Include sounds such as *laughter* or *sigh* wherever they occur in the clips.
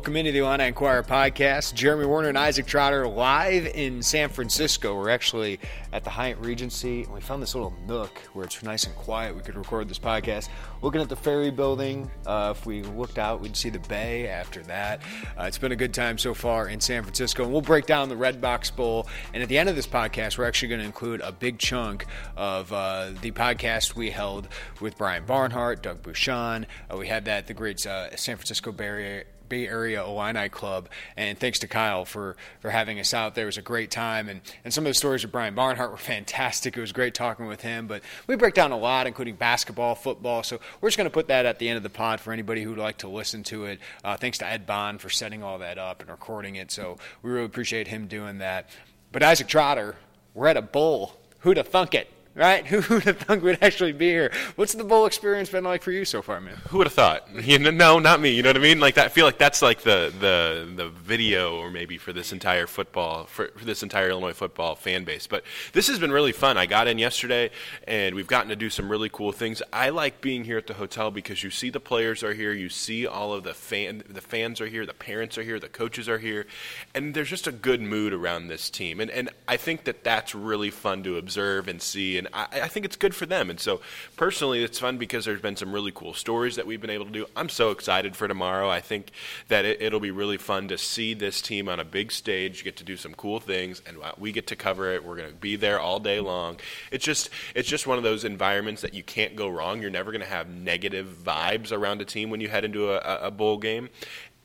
Welcome into the Illini Inquirer podcast. Jeremy Werner and Isaac Trotter live in San Francisco. We're actually at the Hyatt Regency, and we found this little nook where it's nice and quiet. We could record this podcast. Looking at the ferry building, uh, if we looked out, we'd see the bay after that. Uh, it's been a good time so far in San Francisco, and we'll break down the Redbox Bowl. And at the end of this podcast, we're actually going to include a big chunk of uh, the podcast we held with Brian Barnhart, Doug Bucshon. Uh, we had that the great uh, San Francisco Area Bay Area Illini Club. And thanks to Kyle for, for having us out there. It was a great time. And, and some of the stories of Brian Barnhart were *laughs* fantastic. It was great talking with him. But we break down a lot, including basketball, football. So we're just going to put that at the end of the pod for anybody who'd like to listen to it. Uh, thanks to Ed Bond for setting all that up and recording it. So we really appreciate him doing that. But Isaac Trotter, we're at a bowl. Who'd have thunk it? Right? *laughs* Who would have thunk we'd actually be here? What's the bowl experience been like for you so far, man? Who would have thought? *laughs* No, not me. You know what I mean? Like that. I feel like that's like the the the video, or maybe for this entire football, for, for this entire Illinois football fan base. But this has been really fun. I got in yesterday, and we've gotten to do some really cool things. I like being here at the hotel because you see the players are here, you see all of the fan, the fans are here, the parents are here, the coaches are here, and there's just a good mood around this team. And and I think that that's really fun to observe and see. And I, I, think it's good for them. And so, personally, it's fun because there's been some really cool stories that we've been able to do. I'm so excited for tomorrow. I think that it, will be really fun to see this team on a big stage, get to do some cool things, and we get to cover it. We're going to be there all day long. It's just, it's just one of those environments that you can't go wrong. You're never going to have negative vibes around a team when you head into a, a bowl game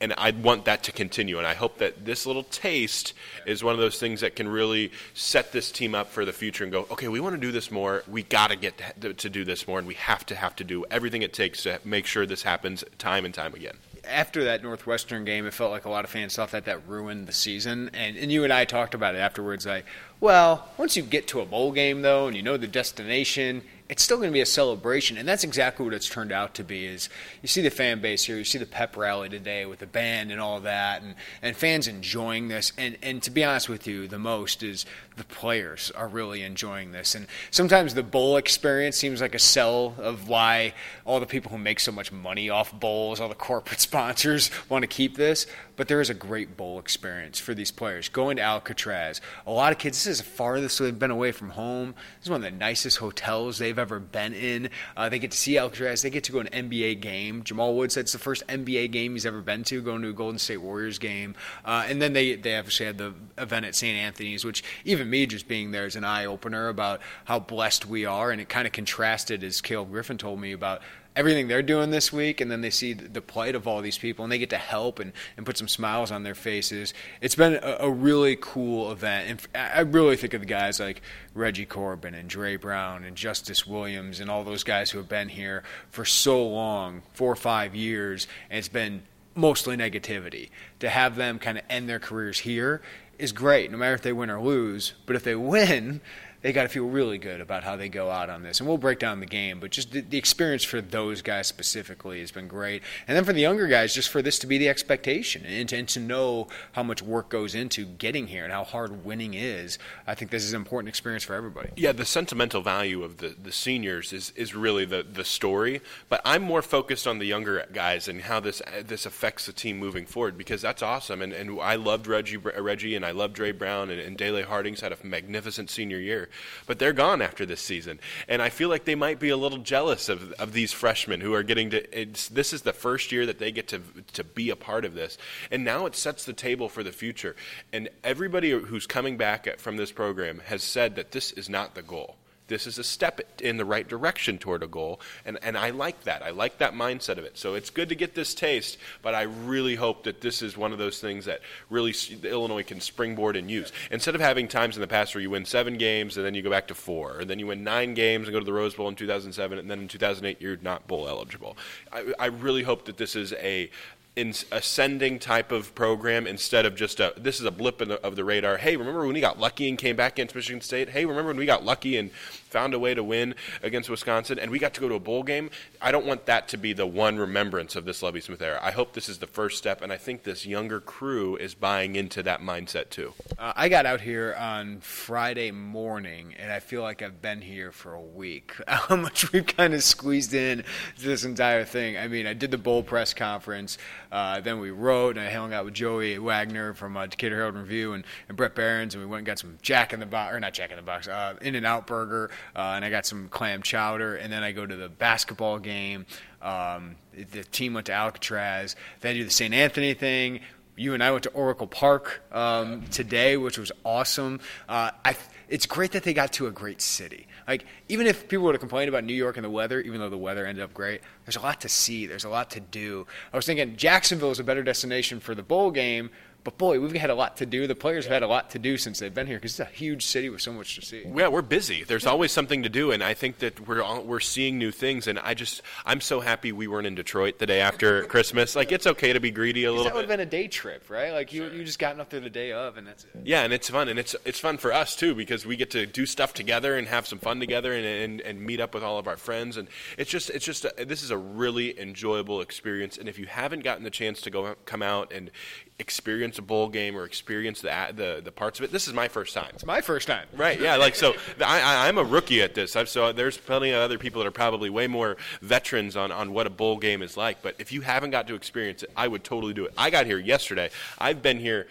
and I want that to continue. And I hope that this little taste is one of those things that can really set this team up for the future and go, okay, we want to do this more. We got to get to do this more, and we have to have to do everything it takes to make sure this happens time and time again. After that Northwestern game, it felt like a lot of fans thought that that ruined the season. And, and you and I talked about it afterwards. Like, well, once you get to a bowl game, though, and you know the destination, it's still going to be a celebration, and that's exactly what it's turned out to be. Is you see the fan base here, you see the pep rally today with the band and all that, and, and fans enjoying this. And and to be honest with you, the most is the players are really enjoying this. And sometimes the bowl experience seems like a sell of why all the people who make so much money off bowls, all the corporate *laughs* sponsors want to keep this. But there is a great bowl experience for these players. Going to Alcatraz, a lot of kids. This is the farthest they've been away from home. This is one of the nicest hotels they've ever been in. Uh, they get to see Alcatraz. They get to go to an NBA game. Jamal Woods said it's the first NBA game he's ever been to, going to a Golden State Warriors game. Uh, and then they they obviously had the event at St. Anthony's, which even me just being there is an eye opener about how blessed we are. And it kind of contrasted, as Caleb Griffin told me, about everything they're doing this week, and then they see the plight of all these people, and they get to help and, and put some smiles on their faces. It's been a, a really cool event, and I really think of the guys like Reggie Corbin and Dre Brown and Justice Williams and all those guys who have been here for so long, four or five years, and it's been mostly negativity. To have them kind of end their careers here is great, no matter if they win or lose. But if they win, they got to feel really good about how they go out on this. And we'll break down the game, but just the, the, experience for those guys specifically has been great. And then for the younger guys, just for this to be the expectation and to, and to know how much work goes into getting here and how hard winning is, I think this is an important experience for everybody. Yeah, the sentimental value of the, the seniors is, is really the, the story, but I'm more focused on the younger guys and how this this affects the team moving forward because that's awesome. And, and I loved Reggie, Reggie and I loved Dre Brown and, and Dele Harding's had a magnificent senior year. But they're gone after this season. And I feel like they might be a little jealous of, of these freshmen who are getting to. this is the first year that they get to, to be a part of this. And now it sets the table for the future. And everybody who's coming back from this program has said that this is not the goal this is a step in the right direction toward a goal. And, and I like that. I like that mindset of it. So it's good to get this taste, but I really hope that this is one of those things that really Illinois can springboard and use. Instead of having times in the past where you win seven games and then you go back to four, and then you win nine games and go to the Rose Bowl in 2007, and then in 2008 you're not bowl eligible. I, I really hope that this is a, in ascending type of program instead of just a this is a blip the, of the radar. Hey, remember when we got lucky and came back against Michigan State? Hey, remember when we got lucky and found a way to win against Wisconsin and we got to go to a bowl game? I don't want that to be the one remembrance of this Lovie Smith era. I hope this is the first step, and I think this younger crew is buying into that mindset too. Uh, I got out here on Friday morning, and I feel like I've been here for a week. *laughs* How much we've kind of squeezed in to this entire thing. I mean, I did the bowl press conference. Uh, then we wrote, and I hung out with Joey Wagner from uh, Decatur Herald Review and, and Brett Behrens, and we went and got some Jack in the Box, or not Jack in the Box, uh, In and Out Burger, uh, and I got some clam chowder, and then I go to the basketball game. Um, the team went to Alcatraz. Then I do the St. Anthony thing. You and I went to Oracle Park um, today, which was awesome. Uh, I, it's great that they got to a great city. Like even if people were to complain about New York and the weather, even though the weather ended up great, there's a lot to see. There's a lot to do. I was thinking Jacksonville is a better destination for the bowl game but boy, we've had a lot to do. The players have had a lot to do since they've been here because it's a huge city with so much to see. Yeah, we're busy. There's always something to do, and I think that we're all, we're seeing new things. And I just I'm so happy we weren't in Detroit the day after Christmas. Like it's okay to be greedy a little. Bit. That would have been a day trip, right? Like you you just gotten up there the day of, and that's it. Yeah, and it's fun, and it's it's fun for us too because we get to do stuff together and have some fun together, and and, and meet up with all of our friends, and it's just it's just a, this is a really enjoyable experience. And if you haven't gotten the chance to go come out and experience a bowl game or experience the, the the parts of it. This is my first time. It's my first time. Right? Yeah. Like so, *laughs* I, am a rookie at this. I've, so there's plenty of other people that are probably way more veterans on on what a bowl game is like. But if you haven't got to experience it, I would totally do it. I got here yesterday. I've been here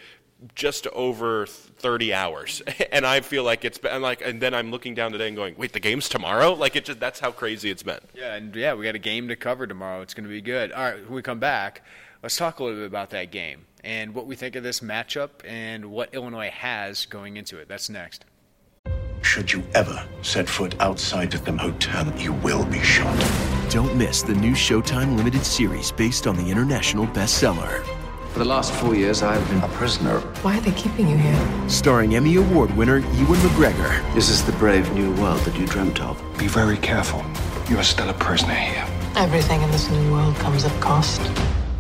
just over 30 hours *laughs* and i feel like it's been like and then i'm looking down today and going wait the game's tomorrow like it just that's how crazy it's been yeah and yeah we got a game to cover tomorrow it's going to be good all right when we come back let's talk a little bit about that game and what we think of this matchup and what Illinois has going into it. That's next. Should you ever set foot outside of the hotel, you will be shot. Don't miss the new Showtime limited series based on the international bestseller. For the last four years, I've been a prisoner. Why are they keeping you here? Starring Emmy Award winner Ewan McGregor. This is the brave new world that you dreamt of. Be very careful. You are still a prisoner here. Everything in this new world comes at cost.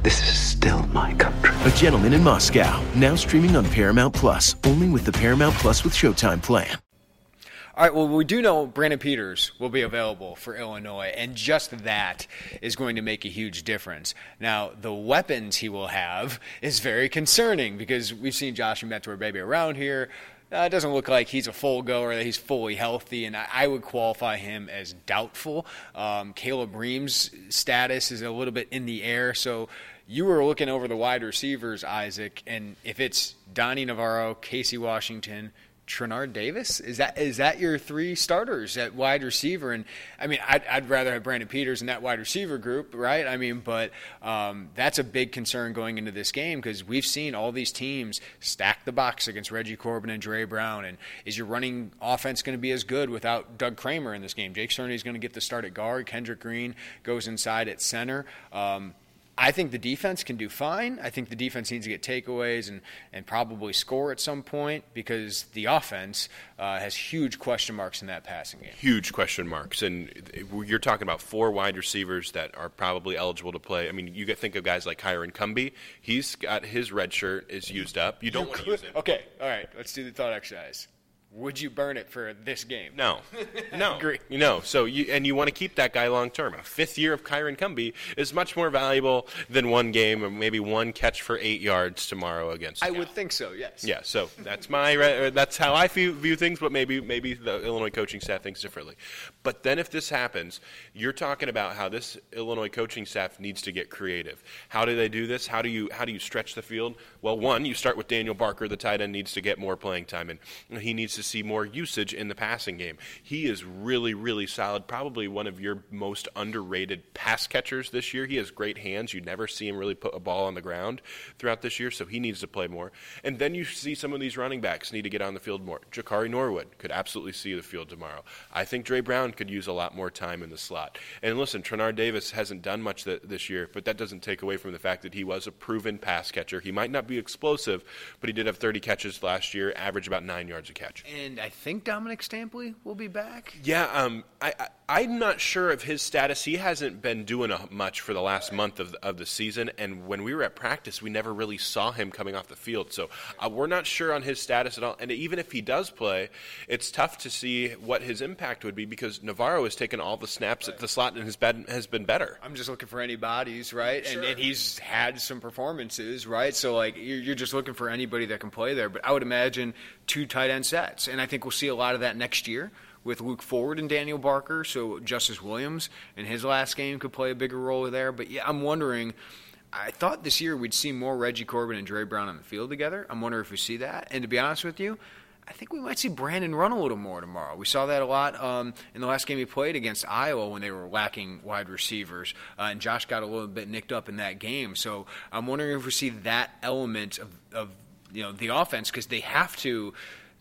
This is still my country. A Gentleman in Moscow, now streaming on Paramount Plus, only with the Paramount Plus with Showtime plan. All right, well, we do know Brandon Peters will be available for Illinois, and just that is going to make a huge difference. Now, the weapons he will have is very concerning because we've seen Josh Imatorbhebhe around here. Uh, it doesn't look like he's a full goer, that he's fully healthy, and I, I would qualify him as doubtful. Um, Caleb Ream's status is a little bit in the air, so you were looking over the wide receivers, Isaac, and if it's Donny Navarro, Casey Washington, Trenard Davis? Is that is that your three starters at wide receiver? And I mean, I'd, I'd rather have Brandon Peters in that wide receiver group, right? I mean, but um, that's a big concern going into this game because we've seen all these teams stack the box against Reggie Corbin and Dre Brown. And is your running offense going to be as good without Doug Kramer in this game? Jake Cerny is going to get the start at guard. Kendrick Green goes inside at center. Um, I think the defense can do fine. I think the defense needs to get takeaways and, and probably score at some point because the offense uh, has huge question marks in that passing game. Huge question marks. And you're talking about four wide receivers that are probably eligible to play. I mean, you think of guys like Kyron Cumby. He's got his red shirt is used up. You don't want to use it. Okay, all right. Let's do the thought exercise would you burn it for this game? No, *laughs* no, agree. You know, so you and you want to keep that guy long term. A fifth year of Kyron Cumby is much more valuable than one game or maybe one catch for eight yards tomorrow against. I would think so. Yes. Yeah. So that's my that's how I view, view things, but maybe maybe the Illinois coaching staff thinks differently. But then if this happens, you're talking about how this Illinois coaching staff needs to get creative. How do they do this? How do you how do you stretch the field? Well, one, you start with Daniel Barker, the tight end needs to get more playing time, and he needs to see more usage in the passing game. He is really, really solid. Probably one of your most underrated pass catchers this year. He has great hands. You never see him really put a ball on the ground throughout this year, so he needs to play more. And then you see some of these running backs need to get on the field more. Jakari Norwood could absolutely see the field tomorrow. I think Dre Brown could use a lot more time in the slot. And listen, Trenard Davis hasn't done much th- this year, but that doesn't take away from the fact that he was a proven pass catcher. He might not be explosive, but he did have 30 catches last year, average about nine yards a catch. And I think Dominic Stampley will be back. Yeah, um, I, I, I'm not sure of his status. He hasn't been doing a, much for the last month of, of the season, and when we were at practice, we never really saw him coming off the field. So uh, we're not sure on his status at all. And even if he does play, it's tough to see what his impact would be because Navarro has taken all the snaps at the slot and has been, has been better. I'm just looking for any bodies, right? And, and he's had some performances, right? So like you're, you're just looking for anybody that can play there. But I would imagine two tight end sets, and I think we'll see a lot of that next year with Luke Ford and Daniel Barker. So Justice Williams in his last game could play a bigger role there. But yeah, I'm wondering. I thought this year we'd see more Reggie Corbin and Dre Brown on the field together. I'm wondering if we see that. And to be honest with you, I think we might see Brandon run a little more tomorrow. We saw that a lot um, in the last game he played against Iowa when they were lacking wide receivers, uh, and Josh got a little bit nicked up in that game. So I'm wondering if we see that element of, of you know the offense because they have to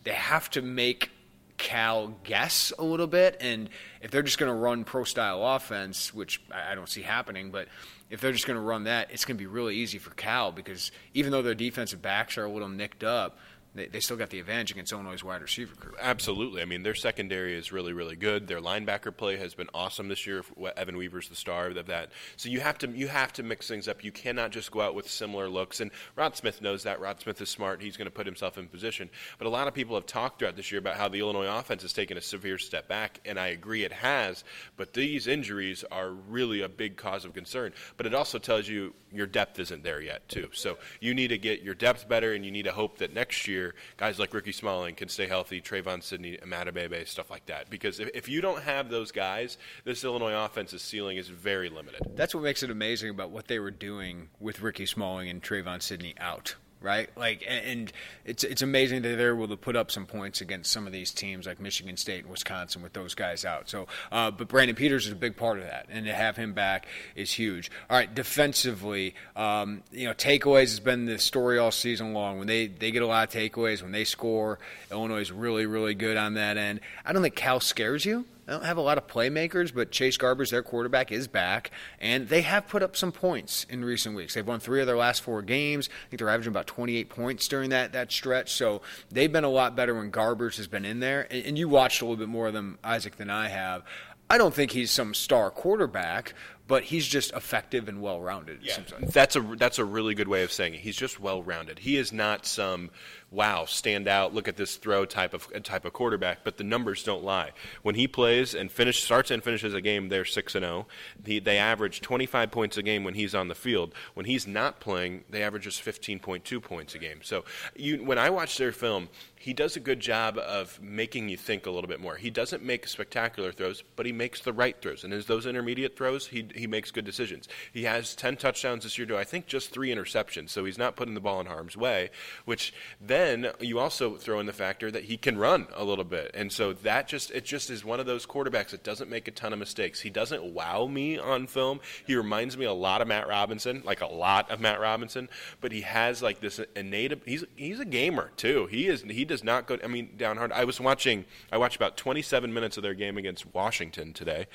they have to make Cal guess a little bit, and if they're just going to run pro style offense, which I don't see happening, but if they're just going to run that, it's going to be really easy for Cal because even though their defensive backs are a little nicked up, they, they still got the advantage against Illinois' wide receiver crew. Absolutely. I mean, their secondary is really, really good. Their linebacker play has been awesome this year. Evan Weaver's the star of that. So you have to you have to mix things up. You cannot just go out with similar looks. And Rod Smith knows that. Rod Smith is smart. He's going to put himself in position. But a lot of people have talked throughout this year about how the Illinois offense has taken a severe step back, and I agree it has. But these injuries are really a big cause of concern. But it also tells you your depth isn't there yet, too. So you need to get your depth better, and you need to hope that next year guys like Ricky Smalling can stay healthy, Trevon Sidney, Imatorbhebhe, stuff like that. Because if, if you don't have those guys, this Illinois offense's ceiling is very limited. That's what makes it amazing about what they were doing with Ricky Smalling and Trevon Sidney out right? Like, and it's it's amazing that they're able to put up some points against some of these teams like Michigan State and Wisconsin with those guys out. So, uh, but Brandon Peters is a big part of that, and to have him back is huge. All right, defensively, um, you know, takeaways has been the story all season long. When they they get a lot of takeaways, when they score, Illinois is really really good on that end. I don't think Cal scares you. They don't have a lot of playmakers, but Chase Garbers, their quarterback, is back, and they have put up some points in recent weeks. They've won three of their last four games. I think they're averaging about 28 points during that that stretch. So they've been a lot better when Garbers has been in there. And, and you watched a little bit more of them, Isaac, than I have. I don't think he's some star quarterback, but he's just effective and well rounded. Yeah, that's a that's a really good way of saying it. He's just well rounded. He is not some wow stand out look at this throw type of type of quarterback, but the numbers don't lie. When he plays and finish starts and finishes a game, they're six and zero. Oh. They average twenty five points a game when he's on the field. When he's not playing, they average just fifteen point two points a game. So you, when I watch their film, he does a good job of making you think a little bit more. He doesn't make spectacular throws, but he makes the right throws. And as those intermediate throws, he, he makes good decisions. He has 10 touchdowns this year to, I think, just three interceptions. So he's not putting the ball in harm's way, which then you also throw in the factor that he can run a little bit. And so that just, it just is one of those quarterbacks that doesn't make a ton of mistakes. He doesn't wow me on film. He reminds me a lot of Matt Robinson, like a lot of Matt Robinson, but he has like this innate, he's, he's a gamer too. He is, he does not go, I mean, down hard. I was watching, I watched about 27 minutes of their game against Washington today,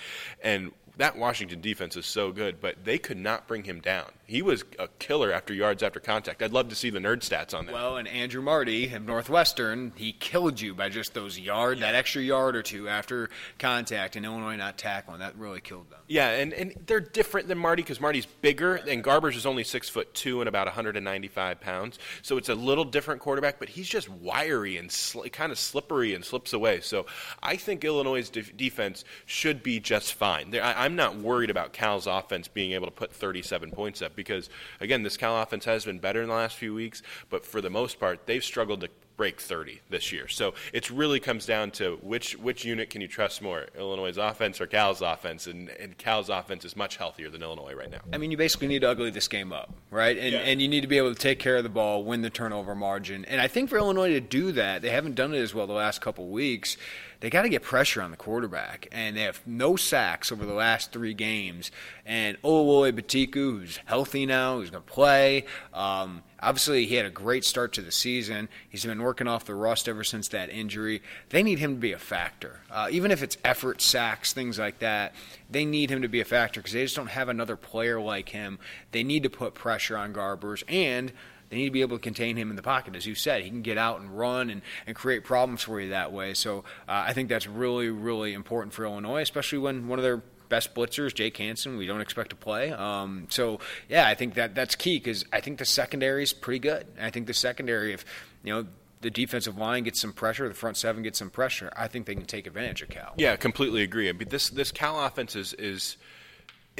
and that Washington defense is so good, but they could not bring him down. He was a killer after yards after contact. I'd love to see the nerd stats on that. Well, and Andrew Marty of Northwestern, he killed you by just those yard, yeah. that extra yard or two after contact, and Illinois not tackling. That really killed them. Yeah, and, and they're different than Marty because Marty's bigger, and Garbers is only six foot two and about 195 pounds. So it's a little different quarterback, but he's just wiry and sl- kind of slippery and slips away. So I think Illinois' de- defense should be just fine. I, I'm not worried about Cal's offense being able to put 37 points up because, again, this Cal offense has been better in the last few weeks, but for the most part, they've struggled to break 30 this year. So it really comes down to which which unit can you trust more, Illinois' offense or Cal's offense, and, and Cal's offense is much healthier than Illinois right now. I mean, you basically need to ugly this game up, right? And, Yeah. and you need to be able to take care of the ball, win the turnover margin. And I think for Illinois to do that, they haven't done it as well the last couple weeks. They got to get pressure on the quarterback, and they have no sacks over the last three games. And Oluwole Betiku, who's healthy now, who's going to play. Um, obviously, he had a great start to the season. He's been working off the rust ever since that injury. They need him to be a factor, uh, even if it's effort, sacks, things like that. They need him to be a factor because they just don't have another player like him. They need to put pressure on Garbers and. They need to be able to contain him in the pocket, as you said. He can get out and run and, and create problems for you that way. So uh, I think that's really, really important for Illinois, especially when one of their best blitzers, Jake Hansen, we don't expect to play. Um, so yeah, I think that that's key because I think the secondary is pretty good. I think the secondary, if you know the defensive line gets some pressure, the front seven gets some pressure, I think they can take advantage of Cal. Yeah, completely agree. I mean, this this Cal offense is is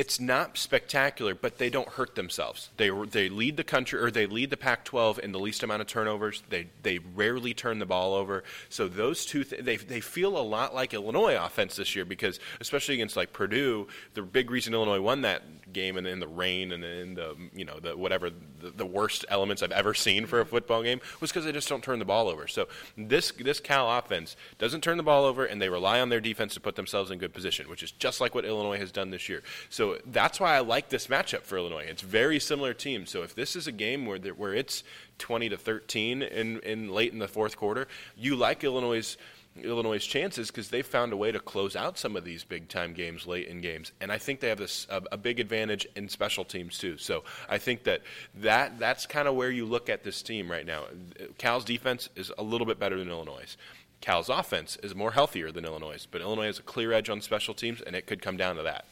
it's not spectacular, but they don't hurt themselves. They they lead the country or they lead the Pac-12 in the least amount of turnovers. They they rarely turn the ball over. So those two th- they they feel a lot like Illinois offense this year because especially against like Purdue, the big reason Illinois won that game and in the rain and in the you know the whatever the, the worst elements I've ever seen for a football game was because they just don't turn the ball over. So this this Cal offense doesn't turn the ball over and they rely on their defense to put themselves in good position, which is just like what Illinois has done this year. So that's why I like this matchup for Illinois. It's very similar team. So if this is a game where where it's 20 to 13 in, in late in the fourth quarter, you like Illinois' Illinois' chances because they've found a way to close out some of these big time games late in games, and I think they have this a, a big advantage in special teams too. So I think that that that's kind of where you look at this team right now. Cal's defense is a little bit better than Illinois'. Cal's offense is more healthier than Illinois', but Illinois has a clear edge on special teams, and it could come down to that.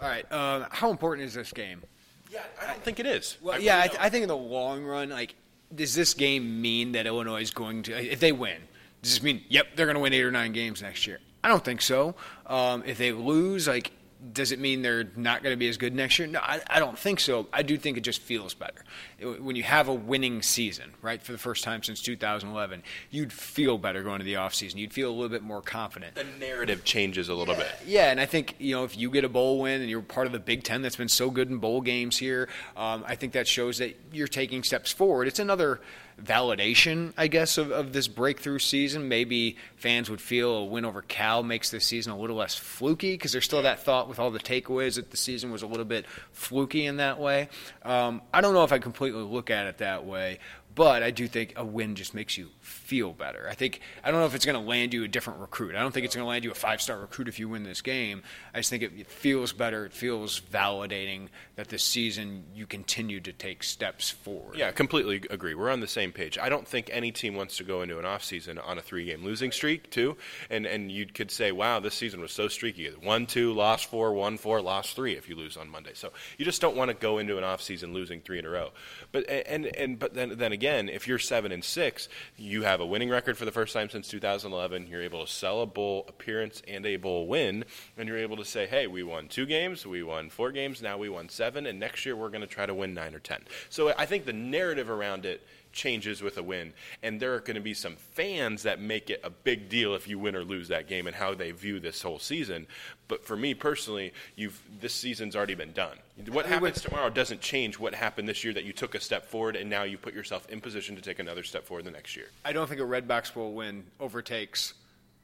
All right, uh, how important is this game? Yeah, I don't think it is. Well, I yeah, really I, th- I think in the long run, like, does this game mean that Illinois is going to, if they win, does this mean, yep, they're going to win eight or nine games next year? I don't think so. Um, if they lose, like, does it mean they're not going to be as good next year? No, I, I don't think so. I do think it just feels better. It- when you have a winning season, right, for the first time since 2011, you'd feel better going to the offseason. You'd feel a little bit more confident. the narrative changes a little bit. Yeah, and I think you know if you get a bowl win and you're part of the Big Ten that's been so good in bowl games here, um, I think that shows that you're taking steps forward. It's another validation, I guess, of, of this breakthrough season. Maybe fans would feel a win over Cal makes this season a little less fluky because there's still that thought with all the takeaways that the season was a little bit fluky in that way. Um, I don't know if I completely look at it that way. But I do think a win just makes you feel better. I think I don't know if it's going to land you a different recruit. I don't think it's going to land you a five-star recruit if you win this game. I just think it, feels better. It feels validating that this season you continue to take steps forward. Yeah, completely agree. We're on the same page. I don't think any team wants to go into an offseason on a three-game losing streak, too. And and you could say, wow, this season was so streaky. One, two, lost four, one, four, lost three if you lose on Monday. So you just don't want to go into an offseason losing three in a row. But and and but then then again, if you're seven and six, you have a winning record for the first time since 2011. You're able to sell a bowl appearance and a bowl win, and you're able to say, hey, we won two games, we won four games, now we won seven, and next year we're going to try to win nine or ten. So I think the narrative around it changes with a win, and there are going to be some fans that make it a big deal if you win or lose that game and how they view this whole season. But for me personally, you've this season's already been done. What happens tomorrow doesn't change what happened this year that you took a step forward and now you put yourself in position to take another step forward the next year. I don't think a Redbox Bowl win overtakes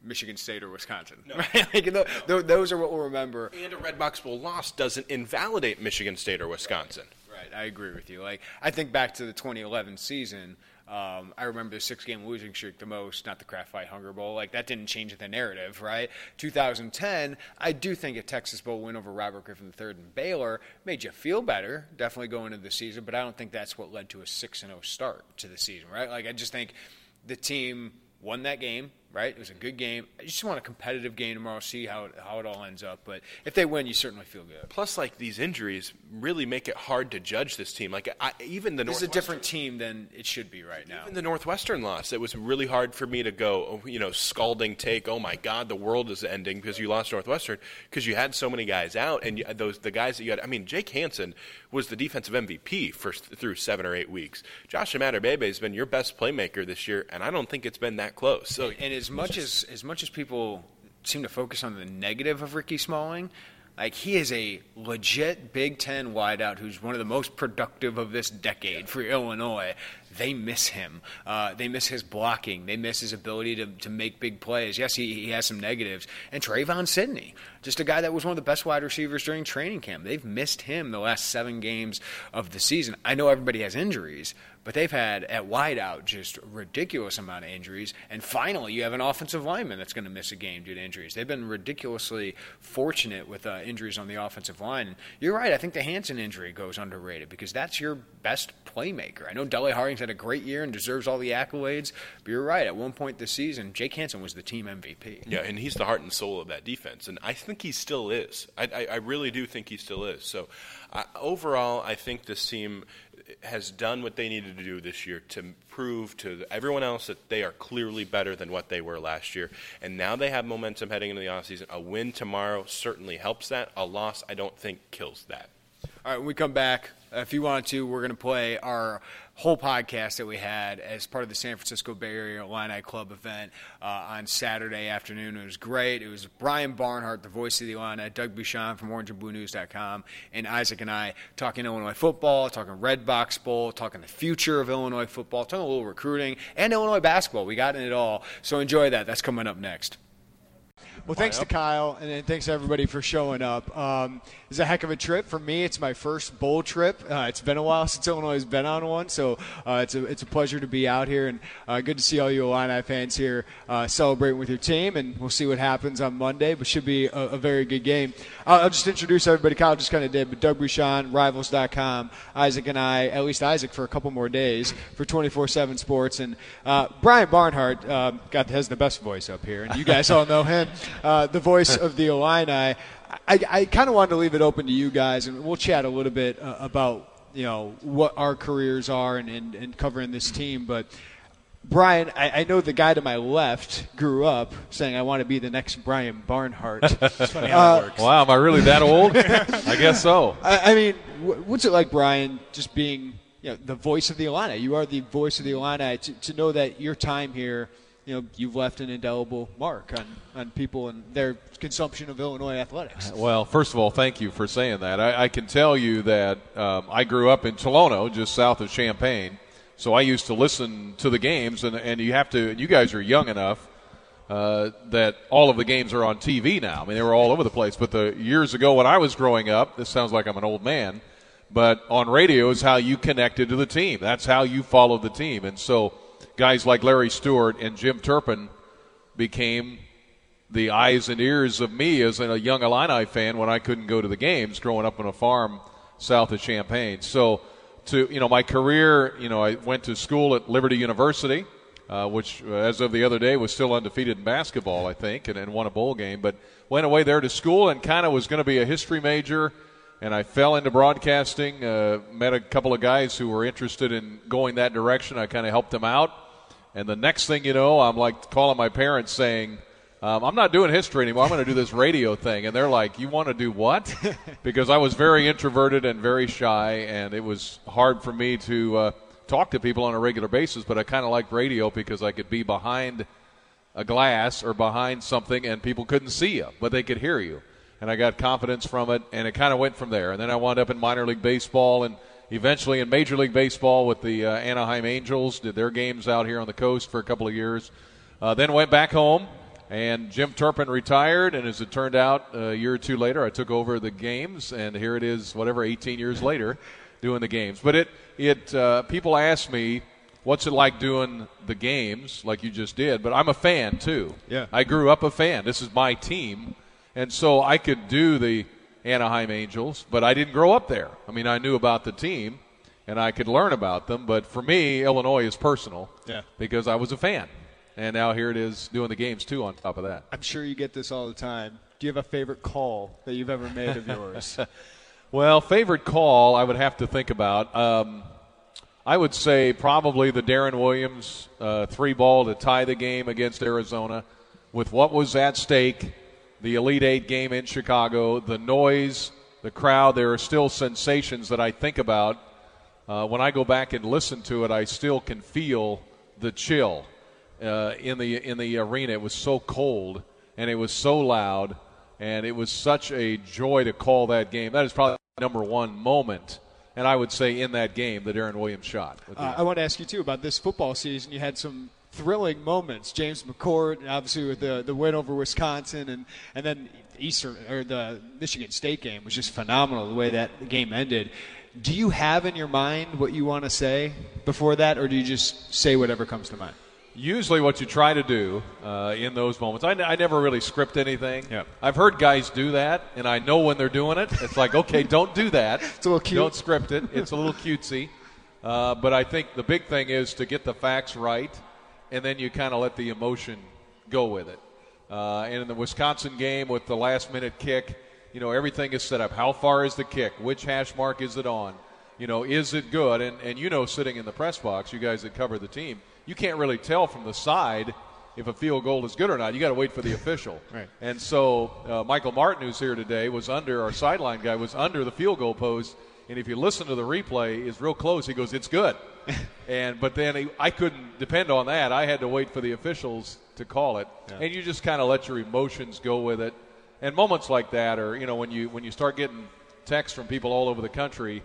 Michigan State or Wisconsin. Right? *laughs* Like, th- those are what we'll remember. And a Redbox Bowl loss doesn't invalidate Michigan State or Wisconsin. Right, I agree with you. Like I think back to the 2011 season. Um, I remember the six-game losing streak the most, not the Kraft Fight Hunger Bowl. Like that didn't change the narrative, right? 2010, I do think a Texas Bowl win over Robert Griffin III and Baylor made you feel better, definitely going into the season. But I don't think that's what led to a six and zero start to the season, right? Like I just think the team won that game, right? It was a good game. I just want a competitive game tomorrow. See how it, how it all ends up. But if they win, you certainly feel good. Plus, like these injuries really make it hard to judge this team. Like I, even the This is a Northwestern- different team than it should be right now. Even the Northwestern loss, it was really hard for me to go, oh, you know, scalding take. Oh my God, the world is ending because you lost Northwestern because you had so many guys out, and you, those the guys that you had. I mean, Jake Hansen was the defensive MVP for through seven or eight weeks. Josh Bebe has been your best playmaker this year, and I don't think it's been that close. So, and as much as as much as people seem to focus on the negative of Ricky Smalling, like he is a legit Big Ten wideout who's one of the most productive of this decade for Illinois. They miss him. Uh, they miss his blocking. They miss his ability to, to make big plays. Yes, he, he has some negatives. And Trevon Sidney, just a guy that was one of the best wide receivers during training camp. They've missed him the last seven games of the season. I know everybody has injuries, but they've had at wideout just ridiculous amount of injuries. And finally, you have an offensive lineman that's going to miss a game due to injuries. They've been ridiculously fortunate with uh, injuries on the offensive line. And you're right. I think the Hansen injury goes underrated because that's your best playmaker. I know Dele Harding's had a great year and deserves all the accolades, but you're right. At one point this season, Jake Hansen was the team MVP. Yeah, and he's the heart and soul of that defense, and I think he still is. I, I, I really do think he still is. So, uh, overall, I think this team has done what they needed to do this year to prove to everyone else that they are clearly better than what they were last year. And now they have momentum heading into the offseason. A win tomorrow certainly helps that. A loss, I don't think, kills that. All right, when we come back, if you want to, we're going to play our whole podcast that we had as part of the San Francisco Bay Area Illini Club event uh, on Saturday afternoon. It was great. It was Brian Barnhart, the voice of the Illini, Doug Bucshon from OrangeandBlueNews.com, and Isaac and I talking Illinois football, talking Redbox Bowl, talking the future of Illinois football, talking a little recruiting, and Illinois basketball. We got in it all. So enjoy that. That's coming up next. Well, thanks to Kyle, and thanks to everybody for showing up. Um, it's a heck of a trip for me. It's my first bowl trip. Uh, it's been a while *laughs* since Illinois has been on one, so uh, it's a it's a pleasure to be out here, and uh, good to see all you Illini fans here uh, celebrating with your team. And we'll see what happens on Monday, but should be a, a very good game. I'll, I'll just introduce everybody. Kyle just kind of did, but Doug Bucshon, Rivals.com, Isaac and I, at least Isaac for a couple more days for 24/7 Sports, and uh, Brian Barnhart um, got has the best voice up here, and you guys all know him, *laughs* *laughs* uh, the voice of the Illini. I, I kind of wanted to leave it open to you guys, and we'll chat a little bit uh, about you know what our careers are and, and, and covering this team. But Brian, I, I know the guy to my left grew up saying, "I want to be the next Brian Barnhart." *laughs* It's funny how that works. Wow, am I really that old? *laughs* I guess so. I, I mean, wh- what's it like, Brian, just being you know the voice of the Illini? You are the voice of the Illini. To, to know that your time here, you know, you've left an indelible mark on, on people and their consumption of Illinois athletics. Well, first of all, thank you for saying that. I, I can tell you that um, I grew up in Tolono, just south of Champaign, so I used to listen to the games, and, and you have to. You guys are young enough uh, that all of the games are on TV now. I mean, they were all over the place. But the years ago when I was growing up, this sounds like I'm an old man, but on radio is how you connected to the team. That's how you followed the team, and so guys like Larry Stewart and Jim Turpin became the eyes and ears of me as a young Illini fan when I couldn't go to the games growing up on a farm south of Champaign. So, to you know, my career, you know, I went to school at Liberty University, uh, which uh, as of the other day was still undefeated in basketball, I think, and, and won a bowl game. But went away there to school and kind of was going to be a history major. And I fell into broadcasting. Uh, met a couple of guys who were interested in going that direction. I kind of helped them out. And the next thing you know, I'm like calling my parents saying, um, I'm not doing history anymore. I'm going to do this radio thing. And they're like, You want to do what? *laughs* because I was very introverted and very shy, and it was hard for me to uh, talk to people on a regular basis. But I kind of liked radio because I could be behind a glass or behind something and people couldn't see you, but they could hear you. And I got confidence from it, and it kind of went from there. And then I wound up in minor league baseball and eventually in Major League Baseball with the uh, Anaheim Angels, did their games out here on the coast for a couple of years. Uh, then went back home, and Jim Turpin retired. And as it turned out, a year or two later, I took over the games, and here it is, whatever, 18 years later, doing the games. But it, it, uh, people ask me, what's it like doing the games like you just did? But I'm a fan too. Yeah. I grew up a fan. This is my team, and so I could do the Anaheim Angels, but I didn't grow up there. I mean, I knew about the team and I could learn about them, but for me, Illinois is personal Yeah. because I was a fan. and now here it is doing the games too on top of that. I'm sure you get this all the time. Do you have a favorite call that you've ever made of yours? *laughs* well, favorite call I would have to think about. Um, I would say probably the Deron Williams uh, three ball to tie the game against Arizona with what was at stake, the Elite Eight game in Chicago, the noise, the crowd. There are still sensations that I think about. Uh, when I go back and listen to it, I still can feel the chill uh, in the in the arena. It was so cold and it was so loud, and it was such a joy to call that game. That is probably number one moment and I would say in that game, the Deron Williams shot. Uh, I want to ask you too about this football season. You had some thrilling moments. James McCourt, obviously with the the win over Wisconsin, and and then Eastern or the Michigan State game was just phenomenal. The way that game ended. Do you have in your mind what you want to say before that, or do you just say whatever comes to mind? usually what you try to do uh, in those moments. I, n- I never really script anything. Yep. I've heard guys do that, and I know when they're doing it. It's like, okay, *laughs* don't do that. It's a little cute. Don't script it. It's a little cutesy. Uh, but I think the big thing is to get the facts right, and then you kind of let the emotion go with it. Uh, and in the Wisconsin game with the last minute kick, you know, everything is set up. How far is the kick? Which hash mark is it on? You know, is it good? And, and you know, sitting in the press box, you guys that cover the team, you can't really tell from the side if a field goal is good or not. You got to wait for the *laughs* official. Right. And so uh, Michael Martin, who's here today, was under our sideline guy was under the field goal post. And if you listen to the replay, is real close. He goes, "It's good," *laughs* and but then he, I couldn't depend on that. I had to wait for the officials to call it, Yeah. and you just kind of let your emotions go with it. And moments like that or you know, when you when you start getting texts from people all over the country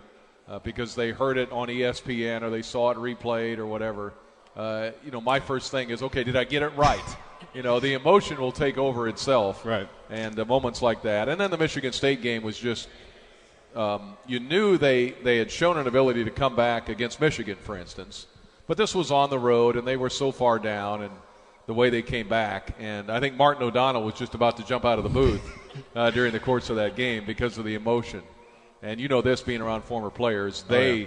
uh, because they heard it on ESPN or they saw it replayed or whatever. Uh, you know, my first thing is, okay, did I get it right? *laughs* you know, the emotion will take over itself. Right. And uh, moments like that. And then the Michigan State game was just, um, you knew they, they had shown an ability to come back against Michigan, for instance. But this was on the road, and they were so far down, and the way they came back. And I think Martin O'Donnell was just about to jump out of the booth *laughs* uh, during the course of that game because of the emotion. And you know this being around former players, Oh, they yeah.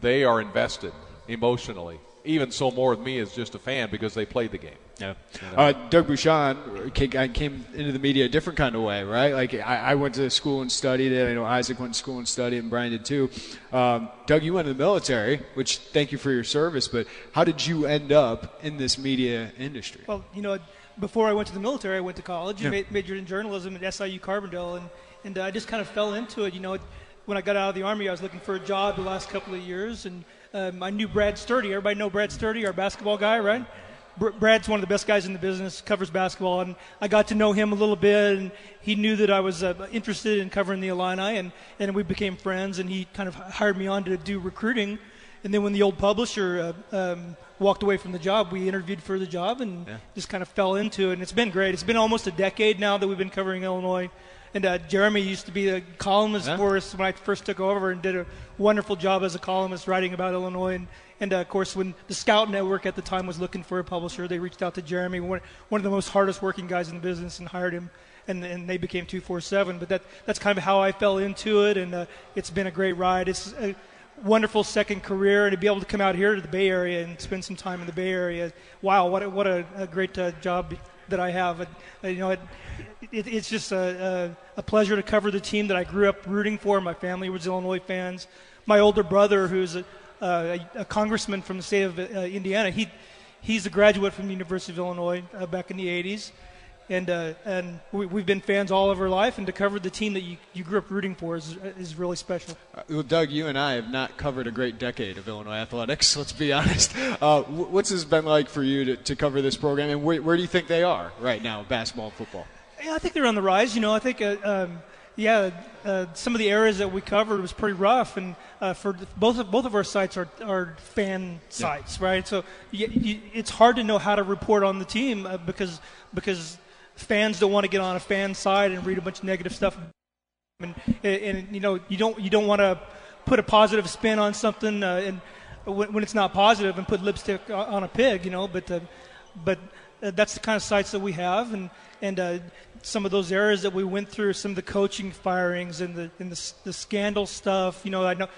they are invested emotionally. Even so more with me as just a fan because they played the game. Yeah. Uh, Doug Bucshon came into the media a different kind of way, right? Like I, I went to school and studied it. I know Isaac went to school and studied, and Brian did too. Um, Doug, you went to the military, which thank you for your service. But how did you end up in this media industry? Well, you know, before I went to the military, I went to college and Yeah. majored in journalism at SIU Carbondale, and and uh, I just kind of fell into it. You know, when I got out of the army, I was looking for a job the last couple of years, and um, I knew Brad Sturdy. Everybody know Brad Sturdy, our basketball guy, right? Br- Brad's one of the best guys in the business, covers basketball, and I got to know him a little bit, and he knew that I was uh, interested in covering the Illini, and, and we became friends, and he kind of hired me on to do recruiting. And then when the old publisher uh, um, walked away from the job, we interviewed for the job and just kind of fell into it. And it's been great. It's been almost a decade now that we've been covering Illinois. And uh, Jeremy used to be a columnist Yeah. for us when I first took over and did a wonderful job as a columnist writing about Illinois. And, and uh, of course, when the Scout Network at the time was looking for a publisher, they reached out to Jeremy, one, one of the most hardest working guys in the business, and hired him. And, and they became 247. But that, that's kind of how I fell into it. And uh, it's been a great ride. It's a wonderful second career. And to be able to come out here to the Bay Area and spend some time in the Bay Area, wow, what a, what a, a great uh, job that I have. Uh, you know, it, it, it's just a, a, a pleasure to cover the team that I grew up rooting for. My family was Illinois fans. My older brother, who's a, uh, a, a congressman from the state of uh, Indiana, he he's a graduate from the University of Illinois uh, back in the 80s. And, uh, and we, we've been fans all of our life, and to cover the team that you, you grew up rooting for is, is really special. Well, Doug, you and I have not covered a great decade of Illinois athletics. *laughs* Let's be honest. Uh, what's this been like for you to, to cover this program, and where, where do you think they are right now, basketball and football? Yeah, I think they're on the rise. You know, I think, uh, um, yeah, uh, some of the areas that we covered was pretty rough, and uh, for th- both of, both of our sites are, are fan sites, right? So y y it's hard to know how to report on the team uh, because because fans don't want to get on a fan side and read a bunch of negative stuff, and, and you know you don't you don't want to put a positive spin on something uh, and when, when it's not positive and put lipstick on a pig, you know, but uh, but uh, that's the kind of sites that we have, and and uh, some of those areas that we went through, some of the coaching firings and the and the, the scandal stuff. You know, I know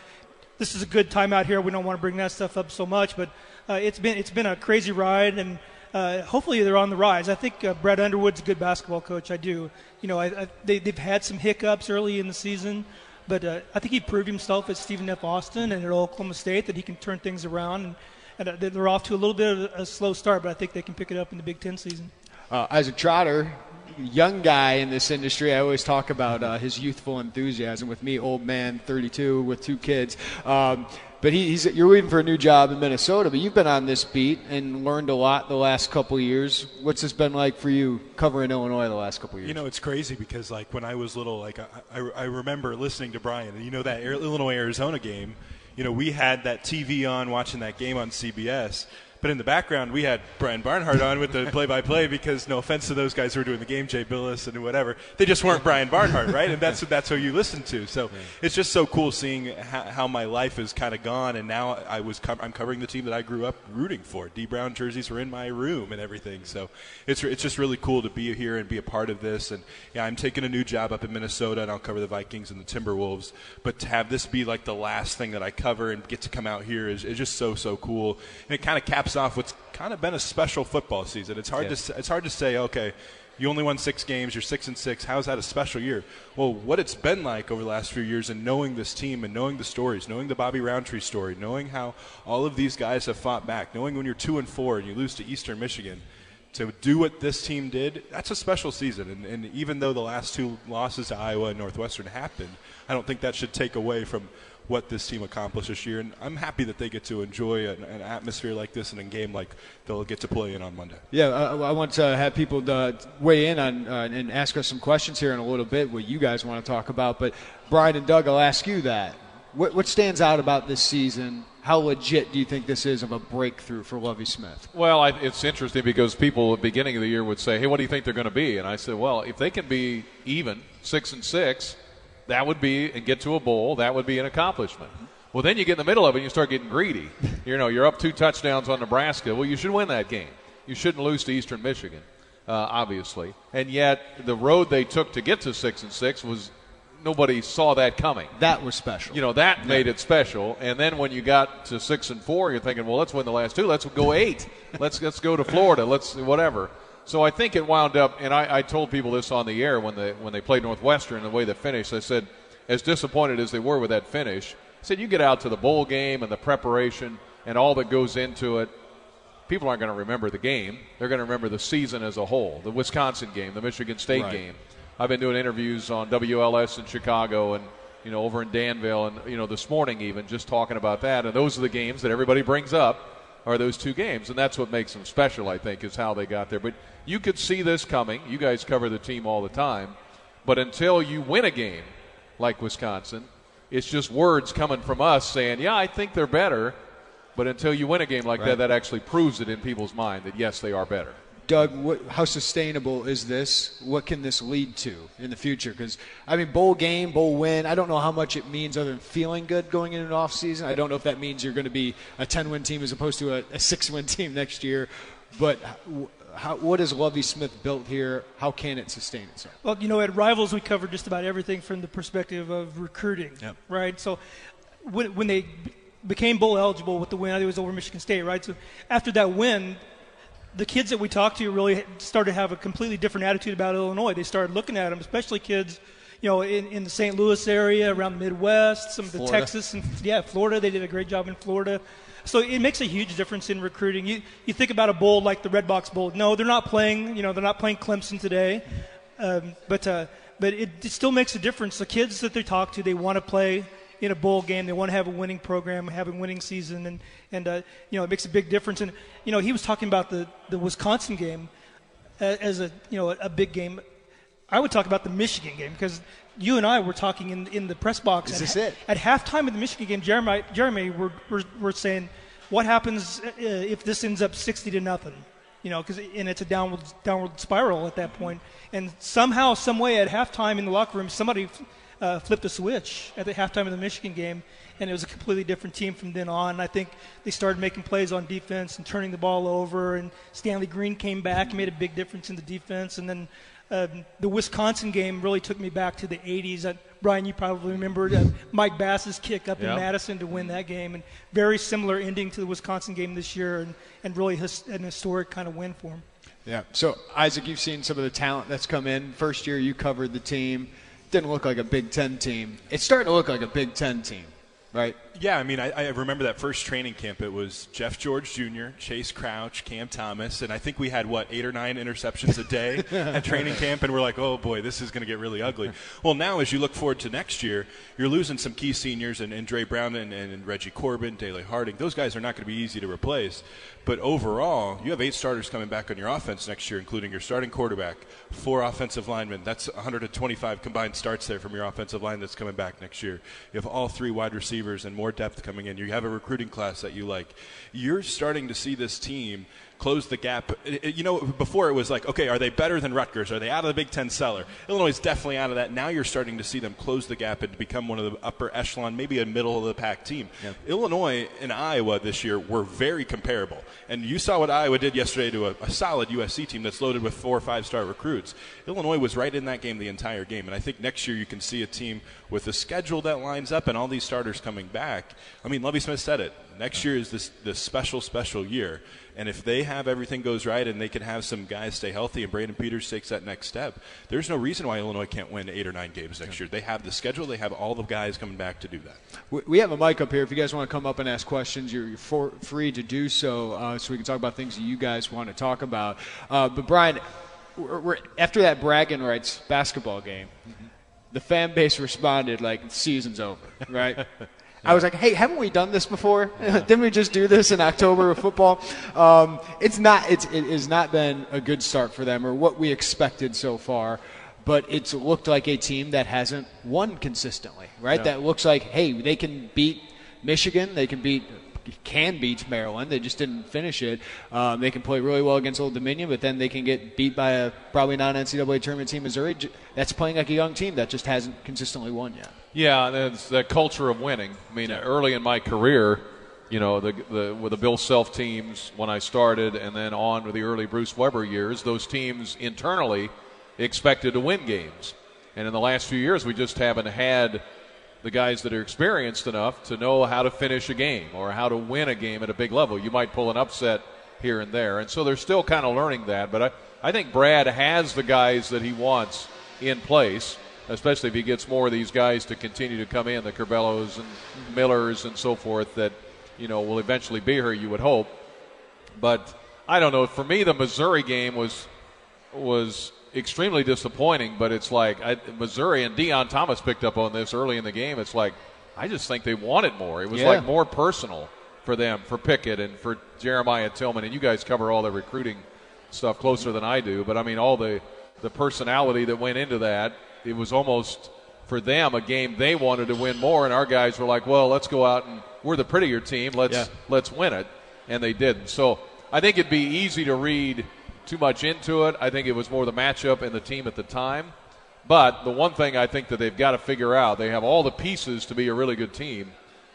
this is a good time out here. We don't want to bring that stuff up so much, but uh, it's been it's been a crazy ride, and uh, hopefully they're on the rise. I think uh, Brad Underwood's a good basketball coach. I do. You know, I, I, they, they've had some hiccups early in the season, but uh, I think he proved himself at Stephen F. Austin and at Oklahoma State that he can turn things around. And, and uh, they're off to a little bit of a slow start, but I think they can pick it up in the Big Ten season. Uh, a trotter, young guy in this industry, I always talk about uh, his youthful enthusiasm. With me, old man, 32, with two kids. Um, but he, he's you're waiting for a new job in Minnesota. But you've been on this beat and learned a lot the last couple years. What's this been like for you covering Illinois the last couple years? You know, it's crazy because like when I was little, like I, I, I remember listening to Brian, you know that Illinois Arizona game. You know, we had that TV on watching that game on CBS. But in the background, we had Brian Barnhart on with the play-by-play because, no offense to those guys who were doing the game, Jay Bilas and whatever, they just weren't Brian Barnhart, right? And that's that's who you listen to. So yeah. it's just so cool seeing how, how my life has kind of gone, and now I was co- I'm covering the team that I grew up rooting for. Dee Brown jerseys were in my room and everything. So it's it's just really cool to be here and be a part of this. And yeah, I'm taking a new job up in Minnesota, and I'll cover the Vikings and the Timberwolves. But to have this be like the last thing that I cover and get to come out here is, is just so so cool, and it kind of caps off what's kind of been a special football season. It's hard to it's hard to say, okay, you only won six games, you're six and six. How's that a special year? Well, what it's been like over the last few years, and knowing this team, and knowing the stories, knowing the Bobby Roundtree story, knowing how all of these guys have fought back, knowing when you're two and four and you lose to Eastern Michigan, to do what this team did, that's a special season. And, and even though the last two losses to Iowa and Northwestern happened, I don't think that should take away from what this team accomplished this year. And I'm happy that they get to enjoy an, an atmosphere like this and a game like they'll get to play in on Monday. Yeah, I, I want to have people uh, weigh in on uh, and ask us some questions here in a little bit, what you guys want to talk about. But Brian and Doug, I'll ask you that. What, what stands out about this season? How legit do you think this is of a breakthrough for Lovie Smith? Well, I, it's interesting because people at the beginning of the year would say, "Hey, what do you think they're going to be?" And I said, "Well, if they can be even six and six, that would be and get to a bowl. That would be an accomplishment. Well, then you get in the middle of it and you start getting greedy. *laughs* You know, you're up two touchdowns on Nebraska. Well, you should win that game. You shouldn't lose to Eastern Michigan, uh, obviously. And yet, the road they took to get to six and six was nobody saw that coming. That was special. You know, that yeah. made it special. And then when you got to six and four, you're thinking, well, let's win the last two. Let's go eight. *laughs* let's let's go to Florida. Let's whatever. So I think it wound up, and I, I, told people this on the air when they when they played Northwestern, the way they finished. I said, as disappointed as they were with that finish, I said you get out to the bowl game and the preparation and all that goes into it. People aren't going to remember the game; they're going to remember the season as a whole. The Wisconsin game, the Michigan State right. game. I've been doing interviews on WLS in Chicago and you know over in Danville, and you know this morning even just talking about that. And those are the games that everybody brings up are those two games, and that's what makes them special. I think is how they got there. But you could see this coming. You guys cover the team all the time, but until you win a game like Wisconsin, it's just words coming from us saying, "Yeah, I think they're better." But until you win a game like right. that, that actually proves it in people's mind that yes, they are better. Doug, what, how sustainable is this? What can this lead to in the future? Because I mean, bowl game, bowl win. I don't know how much it means other than feeling good going into an off season. I don't know if that means you're going to be a 10 win team as opposed to a, a six win team next year. But how, what has Lovie Smith built here? How can it sustain itself? Well, you know, at Rivals we covered just about everything from the perspective of recruiting, yep. right? So when, when they became bowl eligible with the win, I think it was over Michigan State, right? So after that win, the kids that we talked to really started to have a completely different attitude about Illinois. They started looking at them, especially kids, you know, in, in the St. Louis area, around the Midwest, some of the Florida. Texas and yeah, Florida. They did a great job in Florida. So it makes a huge difference in recruiting. You you think about a bowl like the Redbox Bowl. No, they're not playing. You know, they're not playing Clemson today, um, but uh, but it, it still makes a difference. The kids that they talk to, they want to play in a bowl game. They want to have a winning program, have a winning season, and and uh, you know it makes a big difference. And you know he was talking about the the Wisconsin game as a you know a big game. I would talk about the Michigan game because you and I were talking in in the press box. Is at, this it? At halftime of the Michigan game, Jeremy Jeremy were were, were saying, what happens uh, if this ends up sixty to nothing? You know, because and it's a downward downward spiral at that point. And somehow, some way, at halftime in the locker room, somebody uh, flipped a switch at the halftime of the Michigan game, and it was a completely different team from then on. I think they started making plays on defense and turning the ball over, and Stanley Green came back and made a big difference in the defense. And then um, the Wisconsin game really took me back to the 80s. Uh, Brian, you probably remember uh, Mike Bass's kick up Yeah. in Madison to win that game, and very similar ending to the Wisconsin game this year, and, and really his, an historic kind of win for him. Yeah. So, Isaac, you've seen some of the talent that's come in. First year you covered the team. Didn't look like a Big Ten team. It's starting to look like a Big Ten team, right? Yeah, I mean, I, I remember that first training camp. It was Jeff George Jr., Chase Crouch, Cam Thomas, and I think we had what eight or nine interceptions a day at *laughs* training camp, and we're like, oh boy, this is going to get really ugly. Well, now as you look forward to next year, you're losing some key seniors, and, and Dre Brown and, and Reggie Corbin, Dele Harding. Those guys are not going to be easy to replace. But overall, you have eight starters coming back on your offense next year, including your starting quarterback, four offensive linemen. That's 125 combined starts there from your offensive line that's coming back next year. You have all three wide receivers and more depth coming in. You have a recruiting class that you like. You're starting to see this team close the gap. You know, before it was like, okay, are they better than Rutgers? Are they out of the Big Ten cellar? Illinois is definitely out of that. Now you're starting to see them close the gap and become one of the upper echelon, maybe a middle of the pack team. Illinois and Iowa this year were very comparable. And you saw what Iowa did yesterday to a, a solid USC team that's loaded with four or five star recruits. Illinois was right in that game the entire game. And I think next year you can see a team with a schedule that lines up and all these starters coming back. I mean, Lovie Smith said it. Next year is this, this special, special year. And if they have everything goes right and they can have some guys stay healthy and Brandon Peters takes that next step, there's no reason why Illinois can't win eight or nine games next year. They have the schedule, they have all the guys coming back to do that. We- have a mic up here. If you guys want to come up and ask questions, you're, for, free to do so, uh, so we can talk about things that you guys want to talk about. Uh, but Brian, we're, we're, after that bragging rights basketball game, the fan base responded like the season's over, right? *laughs* I was like, "Hey, haven't we done this before? *laughs* Didn't we just do this in October with football?" Um, it's not. It's, it has not been a good start for them, or what we expected so far. But it's looked like a team that hasn't won consistently, right? Yeah. That looks like, hey, they can beat Michigan, they can beat can beat Maryland. They just didn't finish it. Um, they can play really well against Old Dominion, but then they can get beat by a probably non NCAA tournament team, Missouri. That's playing like a young team that just hasn't consistently won yet. Yeah, that's the culture of winning. I mean, early in my career, you know, the, the with the Bill Self teams when I started, and then on with the early Bruce Weber years, those teams internally expected to win games. And in the last few years, we just haven't had the guys that are experienced enough to know how to finish a game or how to win a game at a big level. You might pull an upset here and there. And so they're still kind of learning that. But I, I think Brad has the guys that he wants in place, especially if he gets more of these guys to continue to come in, the Curbellos and Millers and so forth, that, you know, will eventually be here, you would hope. But I don't know. For me, the Missouri game was was extremely disappointing. But it's like I, Missouri and Deon Thomas picked up on this early in the game. It's like I just think they wanted more. It was Yeah. like more personal for them, for Pickett and for Jeremiah Tilmon. And you guys cover all the recruiting stuff closer than I do. But I mean, all the the personality that went into that. It was almost for them a game they wanted to win more, and our guys were like, "Well, let's go out and we're the prettier team. Let's Yeah. let's win it," and they didn't. So I think it'd be easy to read too much into it. I think it was more the matchup and the team at the time. But the one thing I think that they've got to figure out, they have all the pieces to be a really good team.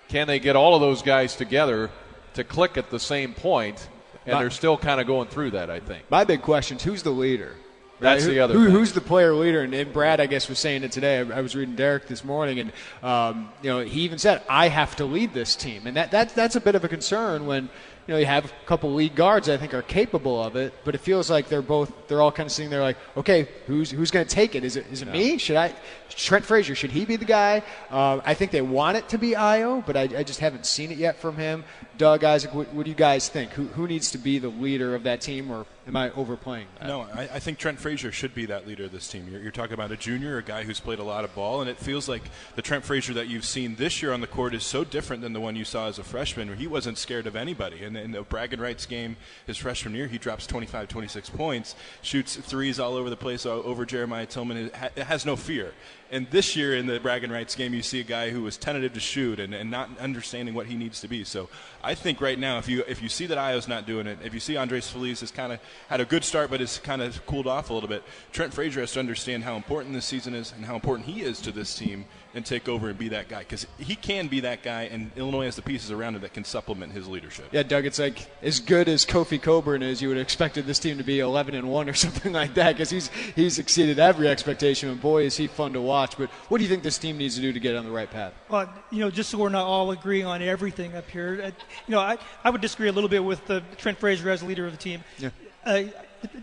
Can they get all of those guys together to click at the same point? And My- they're still kind of going through that, I think. My big question is who's the leader? That's Who- the other Who, who's the player leader? And, and Brad, I guess, was saying it today. I, I was reading Derek this morning, and um, you know he even said, "I have to lead this team," and that, that that's a bit of a concern when you know you have a couple lead guards I think are capable of it, but it feels like they're both they're all kind of sitting there like, "Okay, who's who's going to take it? Is it is it me? Should I? Trent Frazier should he be the guy?" Um, I think they want it to be Ayo, but I, I just haven't seen it yet from him. Doug Isaac, what, what do you guys think? Who who needs to be the leader of that team, or am I overplaying that? No, I, I think Trent Frazier should be that leader of this team. You're, you're talking about a junior, a guy who's played a lot of ball, and it feels like the Trent Frazier that you've seen this year on the court is so different than the one you saw as a freshman, where he wasn't scared of anybody. And in the bragging rights game his freshman year, he drops 25, 26 points, shoots threes all over the place over Jeremiah Tilmon. It has no fear. And this year in the bragging rights game, you see a guy who was tentative to shoot and, and not understanding what he needs to be. So I think right now, if you if you see that Ayo's not doing it, if you see Andres Feliz has kind of had a good start but has kind of cooled off a little bit, Trent Frazier has to understand how important this season is and how important he is to this team. And take over and be that guy because he can be that guy, and Illinois has the pieces around him that can supplement his leadership. Yeah, Doug, it's like as good as Kofi Cockburn is, you would have expected this team to be 11 and one or *laughs* something like that because he's he's exceeded every expectation, and boy, is he fun to watch. But what do you think this team needs to do to get on the right path? Well, you know, just so we're not all agreeing on everything up here, uh, you know, I, I would disagree a little bit with uh, Trent Frazier as leader of the team. Yeah. Uh,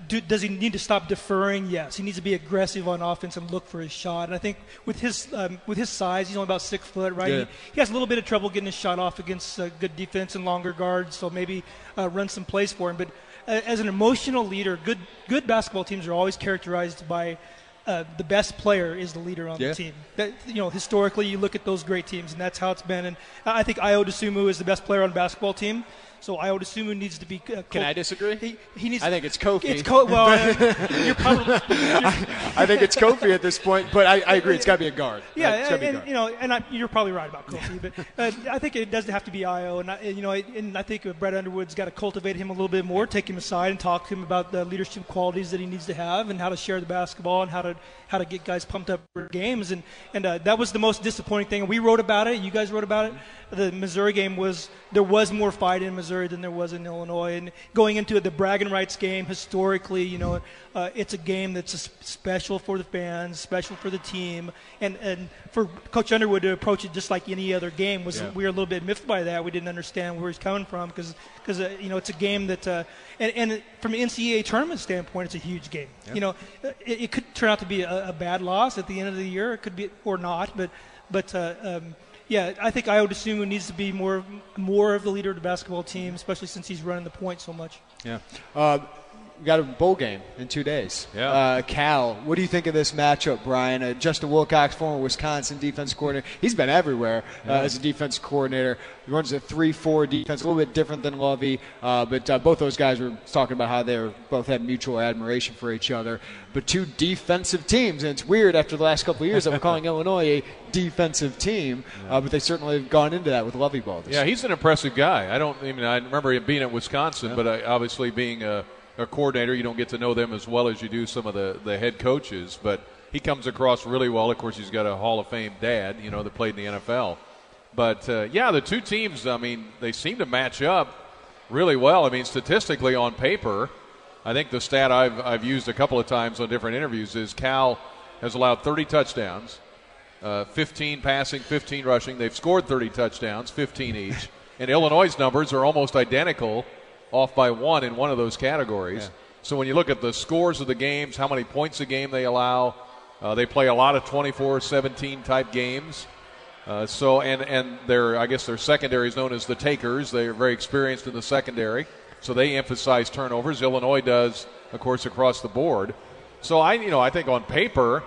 do, does he need to stop deferring? Yes, he needs to be aggressive on offense and look for his shot. And I think with his um, with his size, he's only about six foot, right? Yeah. He, he has a little bit of trouble getting his shot off against uh, good defense and longer guards. So maybe uh, run some plays for him. But uh, as an emotional leader, good good basketball teams are always characterized by. Uh, the best player is the leader on Yeah. the team. That, you know, historically, you look at those great teams, and that's how it's been. And I think Ayo Dosunmu is the best player on the basketball team. So I would assume Dosunmu needs to be. Uh, Can I disagree? He, he needs. I think it's Kofi. It's Co- well, uh, *laughs* you're probably. *laughs* I think it's Kofi at this point, but I, I agree. It's got to be a guard. Yeah, a and, guard. you know, and I, you're probably right about Kofi, but uh, I think it doesn't have to be Ayo, and I, you know, and I think Brad Underwood's got to cultivate him a little bit more, take him aside, and talk to him about the leadership qualities that he needs to have, and how to share the basketball, and how to how to get guys pumped up for games, and and uh, that was the most disappointing thing. We wrote about it, you guys wrote about it. The Missouri game was there was more fight in Missouri than there was in Illinois, and going into the bragging rights game historically, you know, uh, it's a game that's special for the fans, special for the team, and and for Coach Underwood to approach it just like any other game was Yeah. we were a little bit miffed by that. We didn't understand where he's coming from because because uh, you know it's a game that uh, and and from an NCAA tournament standpoint, it's a huge game. You know, it, it could turn out to be a, a bad loss at the end of the year. It could be or not, but but. Uh, um, yeah, I think Ayo Dosunmu needs to be more more of the leader of the basketball team, especially since he's running the point so much. Yeah. Uh, we got a bowl game in two days. Yeah. Uh, Cal, what do you think of this matchup, Brian? Uh, Justin Wilcox, former Wisconsin defense coordinator, he's been everywhere uh, Yeah. as a defense coordinator. He runs a 3 4 defense, a little bit different than Lovie, uh, but uh, both those guys were talking about how they were, both had mutual admiration for each other. But two defensive teams, and it's weird after the last couple of years that we're calling *laughs* Illinois a defensive team, uh, but they certainly have gone into that with Lovie ball. This Yeah, he's an impressive guy. I don't. I mean, I remember him being at Wisconsin, but I, obviously being a, a coordinator, you don't get to know them as well as you do some of the the head coaches. But he comes across really well. Of course, he's got a Hall of Fame dad, you know, that played in the NFL. But uh, yeah, the two teams. I mean, they seem to match up really well. I mean, statistically on paper, I think the stat I've I've used a couple of times on different interviews is Cal has allowed 30 touchdowns uh, 15 passing, 15 rushing. They've scored 30 touchdowns, 15 each. And Illinois' numbers are almost identical, off by one in one of those categories. So when you look at the scores of the games, how many points a game they allow, uh, they play a lot of 24-17 type games. Uh, so and and their I guess their secondary is known as the takers. They are very experienced in the secondary, so they emphasize turnovers. Illinois does, of course, across the board. So I you know I think on paper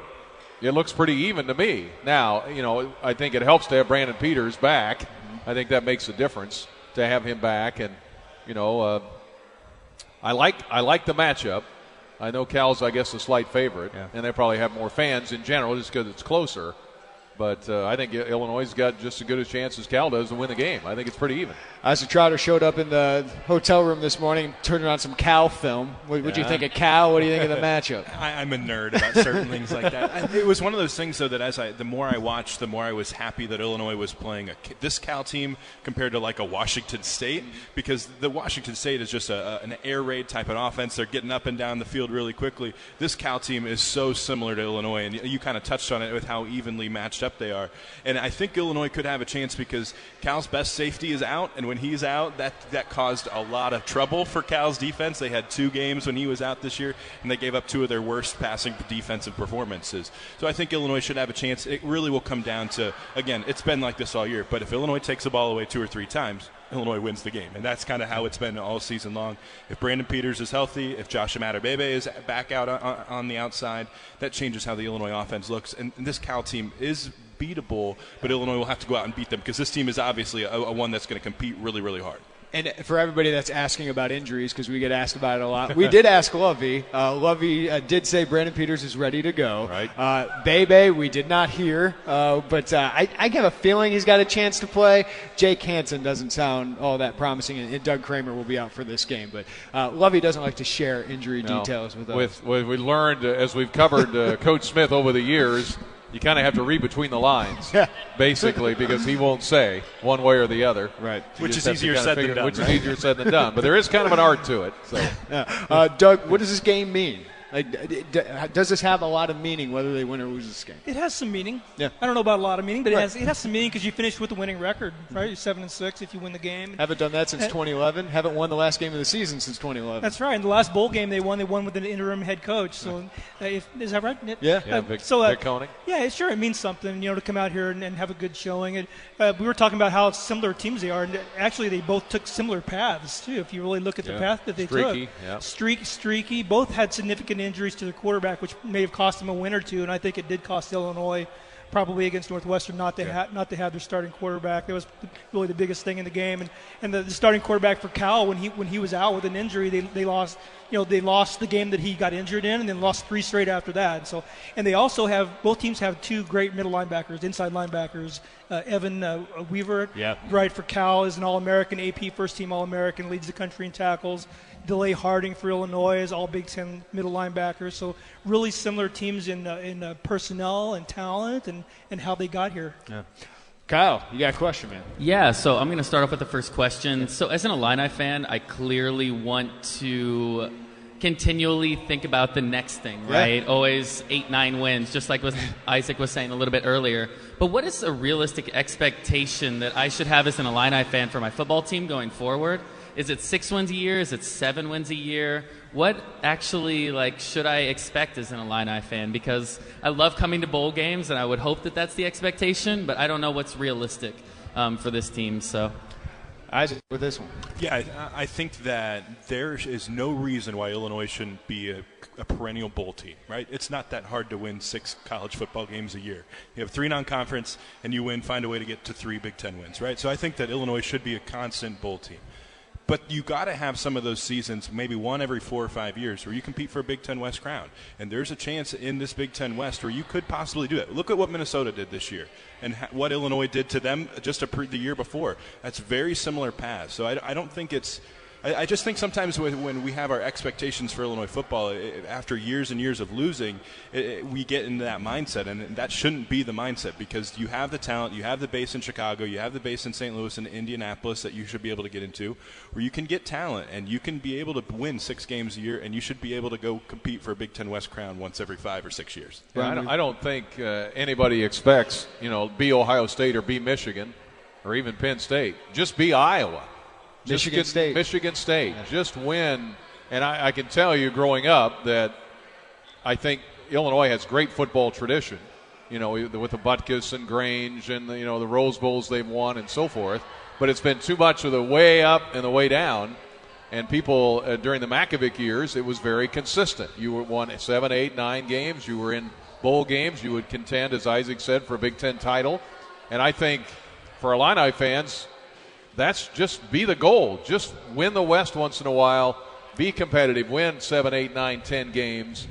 it looks pretty even to me. Now, you know, I think it helps to have Brandon Peters back. I think that makes a difference to have him back, and you know, uh, I like I like the matchup. I know Cal's, I guess, a slight favorite, and they probably have more fans in general just because it's closer. But uh, I think Illinois has got just as good a chance as Cal does to win the game. I think it's pretty even. Asa Trotter showed up in the hotel room this morning, turning on some Cal film. What would you think of Cal? What do you think of the matchup? *laughs* I, I'm a nerd about certain things like that. I, it was one of those things, though, that as I, the more I watched, the more I was happy that Illinois was playing a, this Cal team compared to like a Washington State, because the Washington State is just a, a- an air raid type of offense. They're getting up and down the field really quickly. This Cal team is so similar to Illinois, and you, you kind of touched on it with how evenly matched up they are. And I think Illinois could have a chance because Cal's best safety is out, and when he's out, that that caused a lot of trouble for Cal's defense. They had two games when he was out this year, and they gave up two of their worst passing defensive performances. So I think Illinois should have a chance. It really will come down to again, it's been like this all year. But if Illinois takes the ball away two or three times, Illinois wins the game, and that's kind of how it's been all season long. If Brandon Peters is healthy, if Josh Imatorbhebhe is back out on, on the outside, that changes how the Illinois offense looks. And, and this Cal team is beatable, but Illinois will have to go out and beat them because this team is obviously a, a one that's going to compete really, really hard. And for everybody that's asking about injuries, because we get asked about it a lot, we did ask Lovie. Uh, Lovie uh, did say Brandon Peters is ready to go. Right. Uh, Bebe, we did not hear, uh, but uh, I, I have a feeling he's got a chance to play. Jake Hansen doesn't sound all that promising, and, and Doug Kramer will be out for this game. But uh, Lovie doesn't like to share injury No. details with us. With, with we learned uh, as we've covered uh, Coach Smith over the years, you kind of have to read between the lines, Yeah. basically, because he won't say one way or the other. Right. You Which is easier kinda said than done, Which right? is easier said than done. But there is kind of an art to it. So Yeah. Uh, Doug, what does this game mean? Like, d- d- does this have a lot of meaning whether they win or lose this game? It has some meaning. Yeah. I don't know about a lot of meaning, but Right. it has it has some meaning because you finished with a winning record, right? You're seven and six if you win the game. Haven't done that since Uh, 2011. Haven't won the last game of the season since 2011. That's right. In the last bowl game they won, they won with an interim head coach. So, uh, if, is that right? Nick? Yeah. Yeah, Uh, Vic- so, uh, Vic Koenning. Yeah, sure. It means something, you know, to come out here and, and have a good showing. And uh, we were talking about how similar teams they are, and actually they both took similar paths too. If you really look at the Yeah. path that they Streaky, took, yeah. streak, streaky. Both had significant injuries to the quarterback, which may have cost them a win or two. And I think it did cost Illinois. Probably against Northwestern, not to ha- not to have their starting quarterback. That was really the biggest thing in the game. And and the, the starting quarterback for Cal when he when he was out with an injury, they, they lost you know they lost the game that he got injured in, and then lost three straight after that. So and they also have both teams have two great middle linebackers, inside linebackers. Uh, Evan uh, Weaver, Yeah. right for Cal, is an All-American, AP first team All-American, leads the country in tackles. Dele Harding for Illinois is all Big Ten middle linebackers. So really similar teams in uh, in uh, personnel and talent and, and how they got here. Yeah. Kyle, you got a question, man? Yeah, so I'm going to start off with the first question. So, as an Illini fan, I clearly want to continually think about the next thing, Yeah. right? Always eight, nine wins, just like what *laughs* Isaac was saying a little bit earlier. But what is a realistic expectation that I should have as an Illini fan for my football team going forward? Is it six wins a year? Is it seven wins a year? What actually like should I expect as an Illini fan? Because I love coming to bowl games, and I would hope that that's the expectation. But I don't know what's realistic um, for this team. So Isaac, with this one. Yeah, I, I think that there is no reason why Illinois shouldn't be a, a perennial bowl team, right? It's not that hard to win six college football games a year. You have three non-conference, and you win, find a way to get to three Big Ten wins, right? So I think that Illinois should be a constant bowl team. But you got to have some of those seasons, maybe one every four or five years, where you compete for a Big Ten West crown. And there's a chance in this Big Ten West where you could possibly do it. Look at what Minnesota did this year and ha- what Illinois did to them just pre- the year before. That's very similar paths. So I, I don't think it's. I, I just think sometimes when, we have our expectations for Illinois football, i i- after years and years of losing, i i we get into that mindset, and that shouldn't be the mindset because you have the talent, you have the base in Chicago, you have the base in St. Louis and Indianapolis that you should be able to get into, where you can get talent and you can be able to win six games a year, and you should be able to go compete for a Big Ten West crown once every five or six years. Yeah, I, don't, I don't think uh, anybody expects, you know, be Ohio State or be Michigan or even Penn State. Just be Iowa. Michigan State. Michigan State. Just win. And I, I can tell you growing up that I think Illinois has great football tradition. You know, with the Butkus and Grange and the, you know the Rose Bowls they've won and so forth. But it's been too much of the way up and the way down. And people uh, during the Mackovic years, it was very consistent. You were won seven, eight, nine games. You were in bowl games. You would contend, as Isaac said, for a Big Ten title. And I think for Illini fans, that's just be the goal. Just win the West once in a while. Be competitive. Win seven, eight, nine, ten games.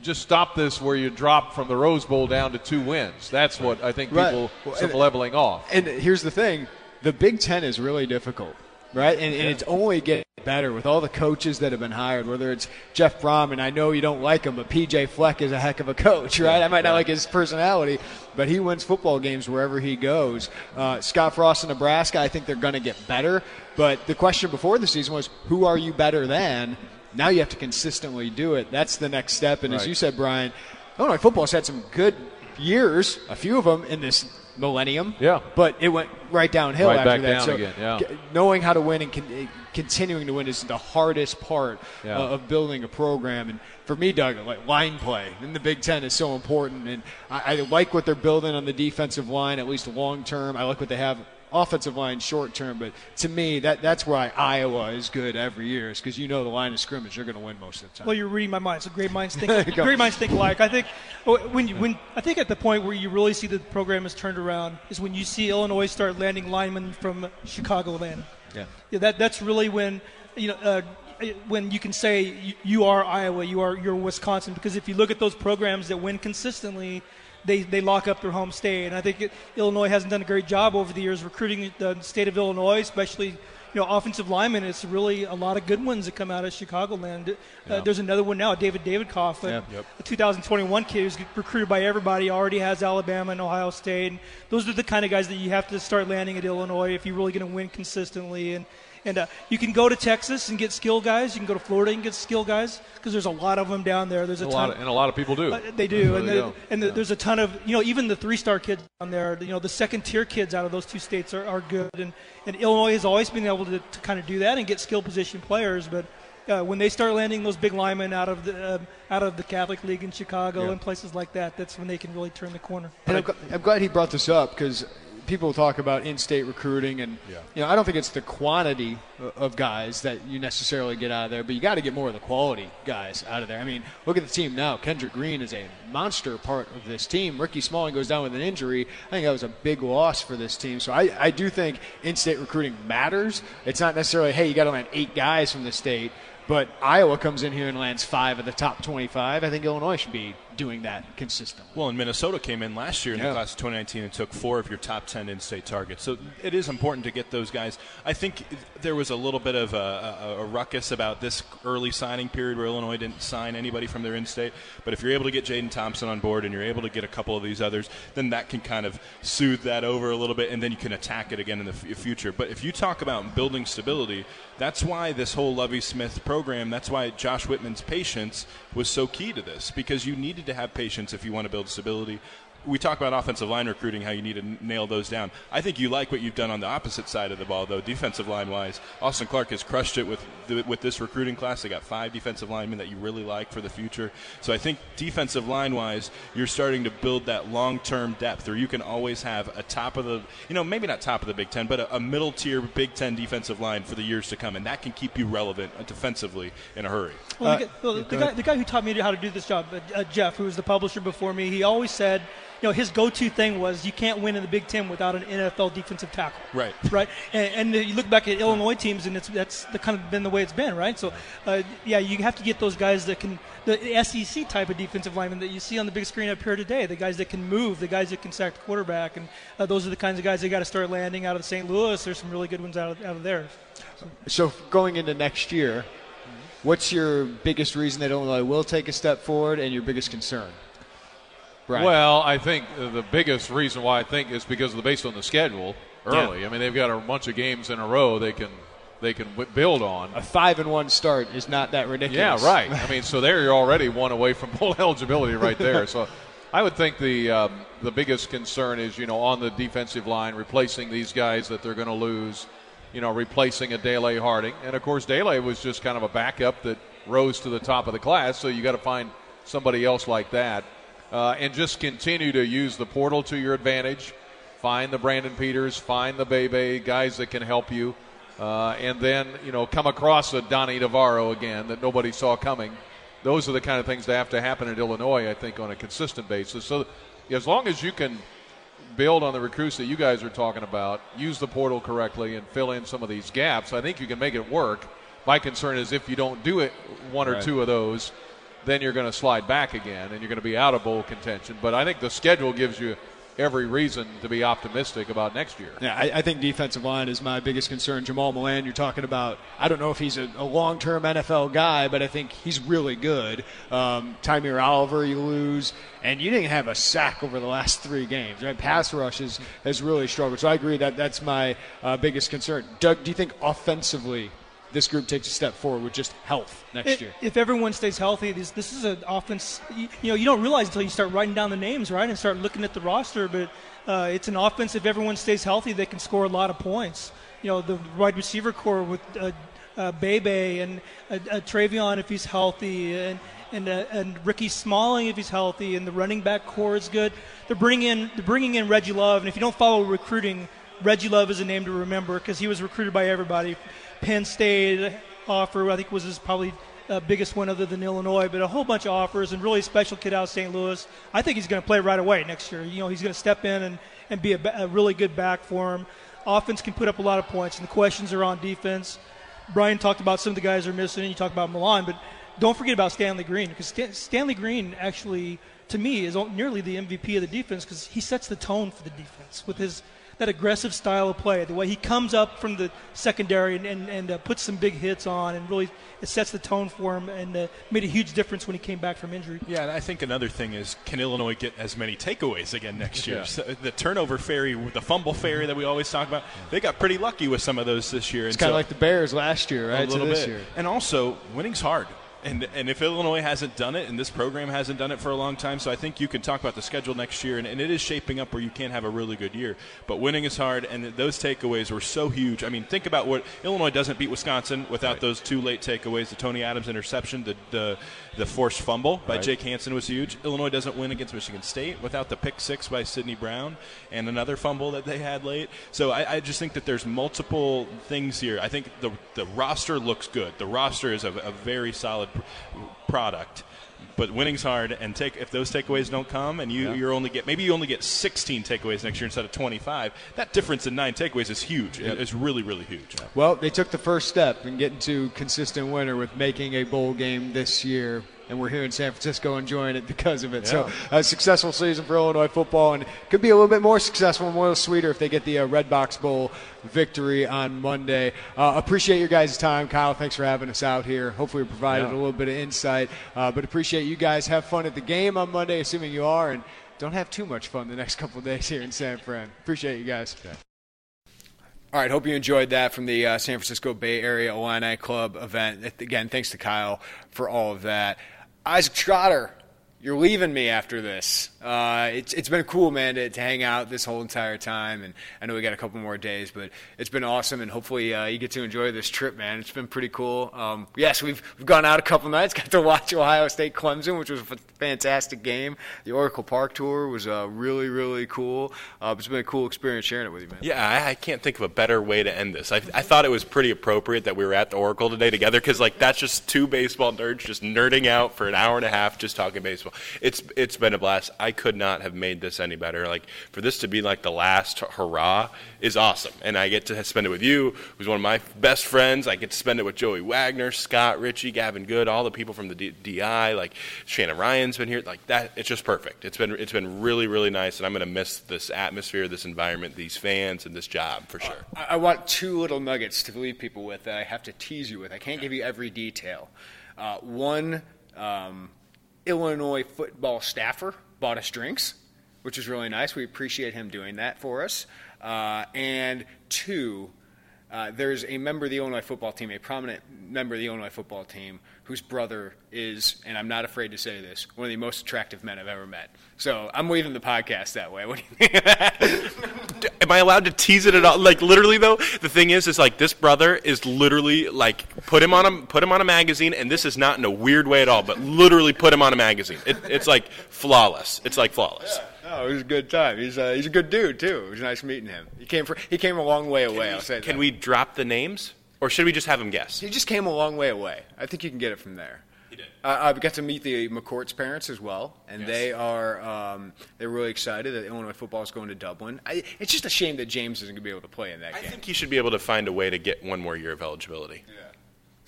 Just stop this where you drop from the Rose Bowl down to two wins. That's what I think Right. people Well, some and- leveling off. And here's the thing: the Big Ten is really difficult, right? And, and it's only getting better with all the coaches that have been hired. Whether it's Jeff Brohm, and I know you don't like him, but PJ Fleck is a heck of a coach, right? I might not like his personality, but he wins football games wherever he goes. Uh, Scott Frost in Nebraska, I think they're going to get better. But the question before the season was, who are you better than? Now you have to consistently do it. That's the next step. And as you said, Brian, Illinois football's had some good years, a few of them in this millennium. Yeah. But it went right downhill Right after that. so again, yeah. g- knowing how to win and con- eh, continuing to win is the hardest part Yeah. uh, of building a program. And for me, Doug, like line play in the Big Ten is so important. And I, I like what they're building on the defensive line, at least long term. I like what they have offensive line short term. But to me, that that's why Iowa is good every year, is because you know the line of scrimmage, you're going to win most of the time. Well, you're reading my mind. So great minds think. *laughs* Great minds think alike. I think oh, when you, when I think at the point where you really see the program is turned around is when you see Illinois start landing linemen from Chicagoland. Yeah. Yeah, that that's really when you know uh, when you can say you, you are Iowa, you are you're Wisconsin. Because if you look at those programs that win consistently, they they lock up their home state. And I think it, Illinois hasn't done a great job over the years recruiting the state of Illinois, especially. You know, offensive linemen, it's really a lot of good ones that come out of Chicagoland. Uh, Yeah. there's another one now, David Davidkov, a, Yeah. Yep. a 2021 kid who's recruited by everybody, already has Alabama and Ohio State. And those are the kind of guys that you have to start landing at Illinois if you're really going to win consistently. And and uh, you can go to Texas and get skill guys. You can go to Florida and get skill guys because there's a lot of them down there. There's a, A ton. lot of- and a lot of people do. Uh, they do, There and, they the, and the, there's a ton of you know even the three-star kids down there. You know the second-tier kids out of those two states are, are good, and, and Illinois has always been able to, to kind of do that and get skill position players. But uh, when they start landing those big linemen out of the um out of the Catholic League in Chicago Yeah. and places like that, that's when they can really turn the corner. And I'm, gl- I'm glad he brought this up because people talk about in-state recruiting, and you know I don't think it's the quantity of guys that you necessarily get out of there, but you got to get more of the quality guys out of there. I mean, look at the team now. Kendrick Green is a monster part of this team. Ricky Smalling goes down with an injury. I think that was a big loss for this team. So I, I do think in-state recruiting matters. It's not necessarily hey you got to land eight guys from the state. But Iowa comes in here and lands five of the top 25. I think Illinois should be doing that consistently. Well, and Minnesota came in last year in Yeah. the class of 2019 and took four of your top 10 in-state targets. So it is important to get those guys. I think there was a little bit of a, a, a ruckus about this early signing period where Illinois didn't sign anybody from their in-state. But if you're able to get Jaden Thompson on board and you're able to get a couple of these others, then that can kind of soothe that over a little bit, and then you can attack it again in the f- future. But if you talk about building stability, that's why this whole Lovie Smith program, that's why Josh Whitman's patience was so key to this, because you needed to have patience if you want to build stability. We talk about offensive line recruiting, how you need to n- nail those down. I think you like what you've done on the opposite side of the ball, though, defensive line wise. Austin Clark has crushed it with the, with this recruiting class. They got five defensive linemen that you really like for the future. So I think defensive line wise, you're starting to build that long term depth, or you can always have a top of the, you know, maybe not top of the Big Ten, but a, a middle tier Big Ten defensive line for the years to come, and that can keep you relevant uh, defensively in a hurry. Well, the, guy, well, the, guy, the guy who taught me how to do this job, uh, uh, Jeff, who was the publisher before me, he always said, you know, his go-to thing was you can't win in the Big Ten without an NFL defensive tackle. Right. Right. And, and you look back at Illinois teams, and it's that's the kind of been the way it's been, right? So, uh, yeah, you have to get those guys that can the SEC type of defensive lineman that you see on the big screen up here today, the guys that can move, the guys that can sack the quarterback, and uh, those are the kinds of guys they got to start landing out of St. Louis. There's some really good ones out of, out of there. So going into next year, what's your biggest reason that Illinois will take a step forward, and your biggest concern? Brian. Well, I think the biggest reason why I think is because of the based on the schedule early. I mean, they've got a bunch of games in a row they can they can w- build on. a five and one start is not that ridiculous. Yeah, right. I *laughs* mean, so there you're already one away from *laughs* bowl eligibility right there. So I would think the um, the biggest concern is you know on the defensive line replacing these guys that they're going to lose. You know, replacing a Dele Harding, and of course Dele was just kind of a backup that rose to the top of the class. So you got to find somebody else like that, uh, and just continue to use the portal to your advantage. Find the Brandon Peters, find the Bebe guys that can help you. Uh, and then you know come across a Donnie Navarro again that nobody saw coming. Those are the kind of things that have to happen at Illinois, I think, on a consistent basis. So as long as you can build on the recruits that you guys are talking about, use the portal correctly, and fill in some of these gaps, I think you can make it work. My concern is if you don't do it, one or Right. two of those, then you're going to slide back again and you're going to be out of bowl contention. But I think the schedule gives you every reason to be optimistic about next year. Yeah, I, I think defensive line is my biggest concern. Jamal Milan, you're talking about. I don't know if he's a, a long-term NFL guy, but I think he's really good. Um, Tymir Oliver, you lose, and you didn't have a sack over the last three games. Right, pass rush is, has really struggled. So I agree that that's my uh, biggest concern. Doug, do you think offensively this group takes a step forward with just health next If, year? if everyone stays healthy, this this is an offense. You, you know, you don't realize until you start writing down the names, right, and start looking at the roster. But uh, it's an offense. If everyone stays healthy, they can score a lot of points. You know, the wide receiver core with uh, uh, Bebe and uh, uh, Trevon if he's healthy, and and uh, and Ricky Smalling if he's healthy, and the running back core is good. They're bringing in they're bringing in Reggie Love, and if you don't follow recruiting, Reggie Love is a name to remember because he was recruited by everybody. Penn State offer, I think, was his probably uh, biggest one other than Illinois, but a whole bunch of offers and really special kid out of St. Louis. I think he's going to play right away next year. You know, he's going to step in and, and be a, a really good back for him. Offense can put up a lot of points, and the questions are on defense. Brian talked about some of the guys are missing, and you talked about Milan, but don't forget about Stanley Green because Stan- Stanley Green actually, to me, is nearly the MVP of the defense because he sets the tone for the defense with his that aggressive style of play, the way he comes up from the secondary and, and, and uh, puts some big hits on and really it sets the tone for him and uh, made a huge difference when he came back from injury. Yeah, and I think another thing is can Illinois get as many takeaways again next year? Yeah. So the turnover fairy, the fumble fairy that we always talk about, they got pretty lucky with some of those this year. It's kind of so- like the Bears last year, right? a little to this bit. year. And also, winning's hard. And, and if Illinois hasn't done it, and this program hasn't done it for a long time, so I think you can talk about the schedule next year, and, and it is shaping up where you can have a really good year. But winning is hard, and those takeaways were so huge. I mean, think about what Illinois doesn't beat Wisconsin without those two late takeaways: the Tony Adams interception, the the, the forced fumble by Right. Jake Hansen was huge. Illinois doesn't win against Michigan State without the pick six by Sidney Brown and another fumble that they had late. So I, I just think that there's multiple things here. I think the the roster looks good. The roster is a, a very solid product. But winning's hard, and take if those takeaways don't come, and you Yeah. you're only get maybe you only get 16 takeaways next year instead of 25. That difference in nine takeaways is huge. Yep. It's really really huge. Well, they took the first step in getting to consistent winner with making a bowl game this year, and we're here in San Francisco enjoying it because of it. So, a successful season for Illinois football, and could be a little bit more successful and a little sweeter if they get the uh, Redbox Bowl victory on Monday. Uh, appreciate your guys' time, Kyle. Thanks for having us out here. Hopefully, we provided Yeah. a little bit of insight, uh, but appreciate you guys. Have fun at the game on Monday, assuming you are, and don't have too much fun the next couple of days here in San Fran. Appreciate you guys. All right, hope you enjoyed that from the uh, San Francisco Bay Area Illini Club event. Again, thanks to Kyle for all of that. Isaac Trotter, you're leaving me after this. Uh, it's it's been cool, man, to, to hang out this whole entire time, and I know we got a couple more days, but it's been awesome, and hopefully uh, you get to enjoy this trip, man. It's been pretty cool. Um, yes, we've we've gone out a couple nights, *laughs* got to watch Ohio State Clemson, which was a fantastic game. The Oracle Park tour was uh, really really cool. Uh, it's been a cool experience sharing it with you, man. Yeah, I, I can't think of a better way to end this. I, I thought it was pretty appropriate that we were at the Oracle today together because, like, that's just two baseball nerds just nerding out for an hour and a half just talking baseball. It's it's been a blast. I could not have made this any better. Like for this to be like the last hurrah is awesome, and I get to spend it with you, who's one of my best friends. I get to spend it with Joey Wagner, Scott Richey, Gavin Good, all the people from the DI. Like Shannon Ryan's been here. Like that, it's just perfect. It's been it's been really really nice, and I'm to miss this atmosphere, this environment, these fans, and this job for sure. I I want two little nuggets to leave people with that I have to tease you with. I can't give you every detail. Uh, one, um, Illinois football staffer bought us drinks, which is really nice. We appreciate him doing that for us. Uh, and two, uh, there's a member of the Illinois football team, a prominent member of the Illinois football team, whose brother is, and I'm not afraid to say this, one of the most attractive men I've ever met. So I'm leaving the podcast that way. *laughs* What do you think? Am I allowed to tease it at all? Like literally though, the thing is, is like this brother is literally like put him on a put him on a magazine, and this is not in a weird way at all, but literally put him on a magazine. It, it's like flawless. It's like flawless. Oh, it was a good time. He's uh, he's a good dude too. It was nice meeting him. He came for, he came a long way away. I'll say. Can that. we drop the names, or should we just have him guess? He just came a long way away. I think you can get it from there. He did. Uh, I got to meet the McCourt's parents as well, and they are um, they're really excited that Illinois football is going to Dublin. I, it's just a shame that James isn't going to be able to play in that I game. I think he should be able to find a way to get one more year of eligibility. somehow,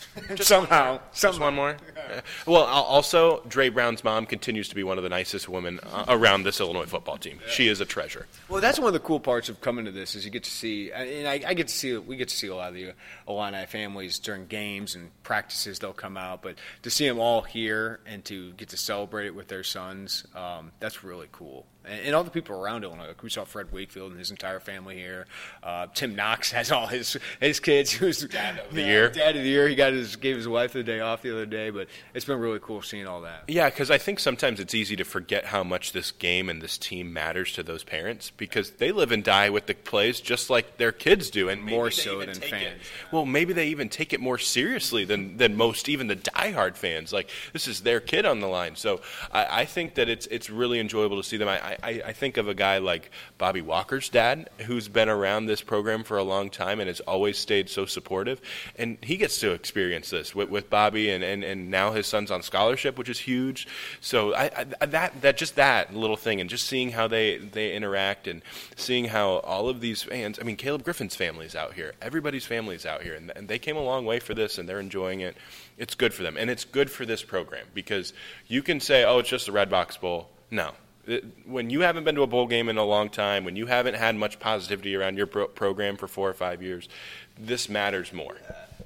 *laughs* Just somehow. one more. Yeah. Well, also, Dre Brown's mom continues to be one of the nicest women uh, around this Illinois football team. She is a treasure. Well, that's one of the cool parts of coming to this is you get to see, and I, I get to see, we get to see a lot of the Illini families during games and practices. They'll come out, but to see them all here and to get to celebrate it with their sons, um, that's really cool. And, and all the people around Illinois, like we saw Fred Wakefield and his entire family here. Uh, Tim Knox *laughs* has all his his kids. Who's dad of the year. Dad of the year. He got his gave his wife the day off the other day, but it's been really cool seeing all that. Yeah, because I think sometimes it's easy to forget how much this game and this team matters to those parents because they live and die with the plays just like their kids do, and maybe More so than fans. It, well, maybe they even take it more seriously than, than most, even the diehard fans. Like this is their kid on the line, so I, I think that it's it's really enjoyable to see them. I, I, I think of a guy like Bobby Walker's dad, who's been around this program for a long time and has always stayed so supportive, and he gets to experience this with, with Bobby, and, and, and now his son's on scholarship, which is huge. So I, I, that that just that little thing, and just seeing how they they interact, and seeing how all of these fans. I mean, Caleb Griffin's family's out here. Everybody's family's out here, and, and they came a long way for this, and they're enjoying it. It's good for them, and it's good for this program because you can say, "Oh, it's just the Redbox Bowl." No, When you haven't been to a bowl game in a long time, when you haven't had much positivity around your pro- program for four or five years, this matters more.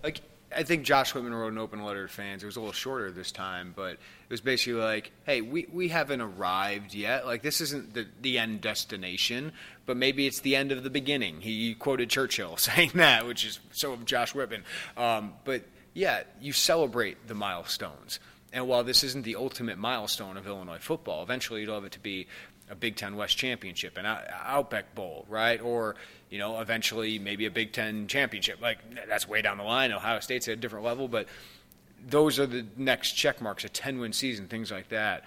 like I think Josh Whitman wrote an open letter to fans. It was a little shorter this time, but it was basically like, "Hey, we, we haven't arrived yet. Like this isn't the the end destination, but maybe it's the end of the beginning." He quoted Churchill *laughs* saying that, which is so of Josh Whitman. Um, but yeah, you celebrate the milestones. And while this isn't the ultimate milestone of Illinois football, eventually you'd love it to be a Big Ten West championship, an Outback Bowl, right? Or you know, eventually maybe a Big Ten championship. Like that's way down the line. Ohio State's at a different level, but those are the next check marks: a ten-win season, things like that.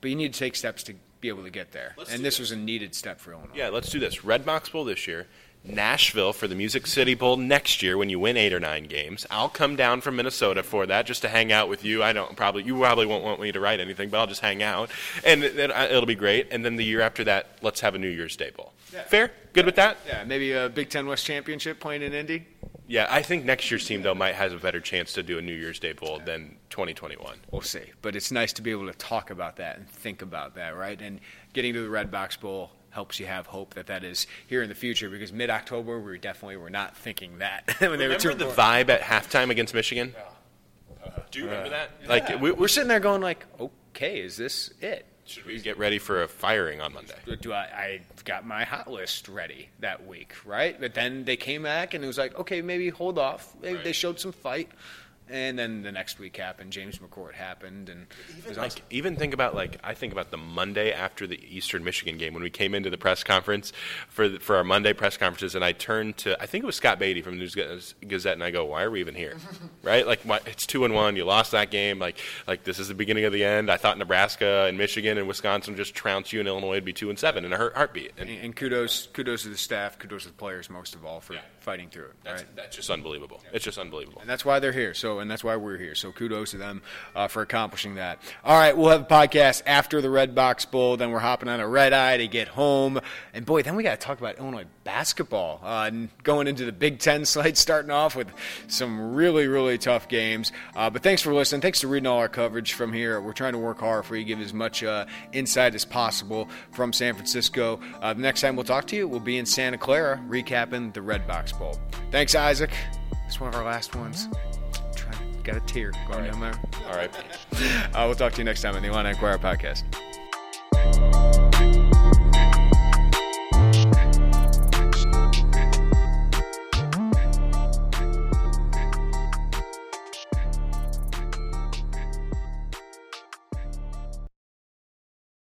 But you need to take steps to be able to get there, and this was a needed step for Illinois. Yeah, let's do this. Redbox Bowl this year. Nashville for the Music City Bowl next year when you win eight or nine games. I'll come down from Minnesota for that just to hang out with you. I don't probably you probably won't want me to write anything, but I'll just hang out, and then it'll be great. And then the year after that, let's have a New Year's Day Bowl. Fair? Good with that? Yeah, maybe a Big Ten West championship playing in Indy. Yeah, I think next year's team though might has a better chance to do a New Year's Day Bowl than 2021. We'll see. But it's nice to be able to talk about that and think about that, right? And getting to the Redbox Bowl helps you have hope that that is here in the future because mid October we definitely were not thinking that *laughs* when they were Remember two the vibe at halftime against Michigan? Do you remember that? Like Like we, we're sitting there going like, okay, is this it? should we get ready for a firing on Monday? Do I? I got my hot list ready that week, right? But then they came back and it was like, okay, maybe hold off. Maybe They showed some fight, and then the next week happened. James McCourt happened, and was Like awesome. even think about like I think about the Monday after the Eastern Michigan game when we came into the press conference for the, for our Monday press conferences and I turned to I think it was Scott Beatty from the News Gazette and I go why are we even here *laughs* right like why, it's two and one you lost that game like like this is the beginning of the end I thought Nebraska and Michigan and Wisconsin just trounce you and Illinois would be two and seven in a heartbeat and And, and kudos, kudos to the staff, kudos to the players most of all for fighting through it. that's, right? that's just unbelievable it's just unbelievable And that's why they're here. So, and that's why we're here. So, kudos to them uh, for accomplishing that. All right, we'll have a podcast after the Redbox Bowl. Then we're hopping on a red eye to get home. And boy, then we got to talk about Illinois basketball. Uh, and going into the Big Ten slate, *laughs* starting off with some really, really tough games. Uh, but thanks for listening. Thanks for reading all our coverage from here. We're trying to work hard for you, give as much uh, insight as possible from San Francisco. Uh, the next time we'll talk to you, we'll be in Santa Clara recapping the Redbox Bowl. Thanks, Isaac. It's one of our last ones. Try, got a tear going down there. all right *laughs* Uh, we'll talk to you next time on the Illini Inquirer podcast.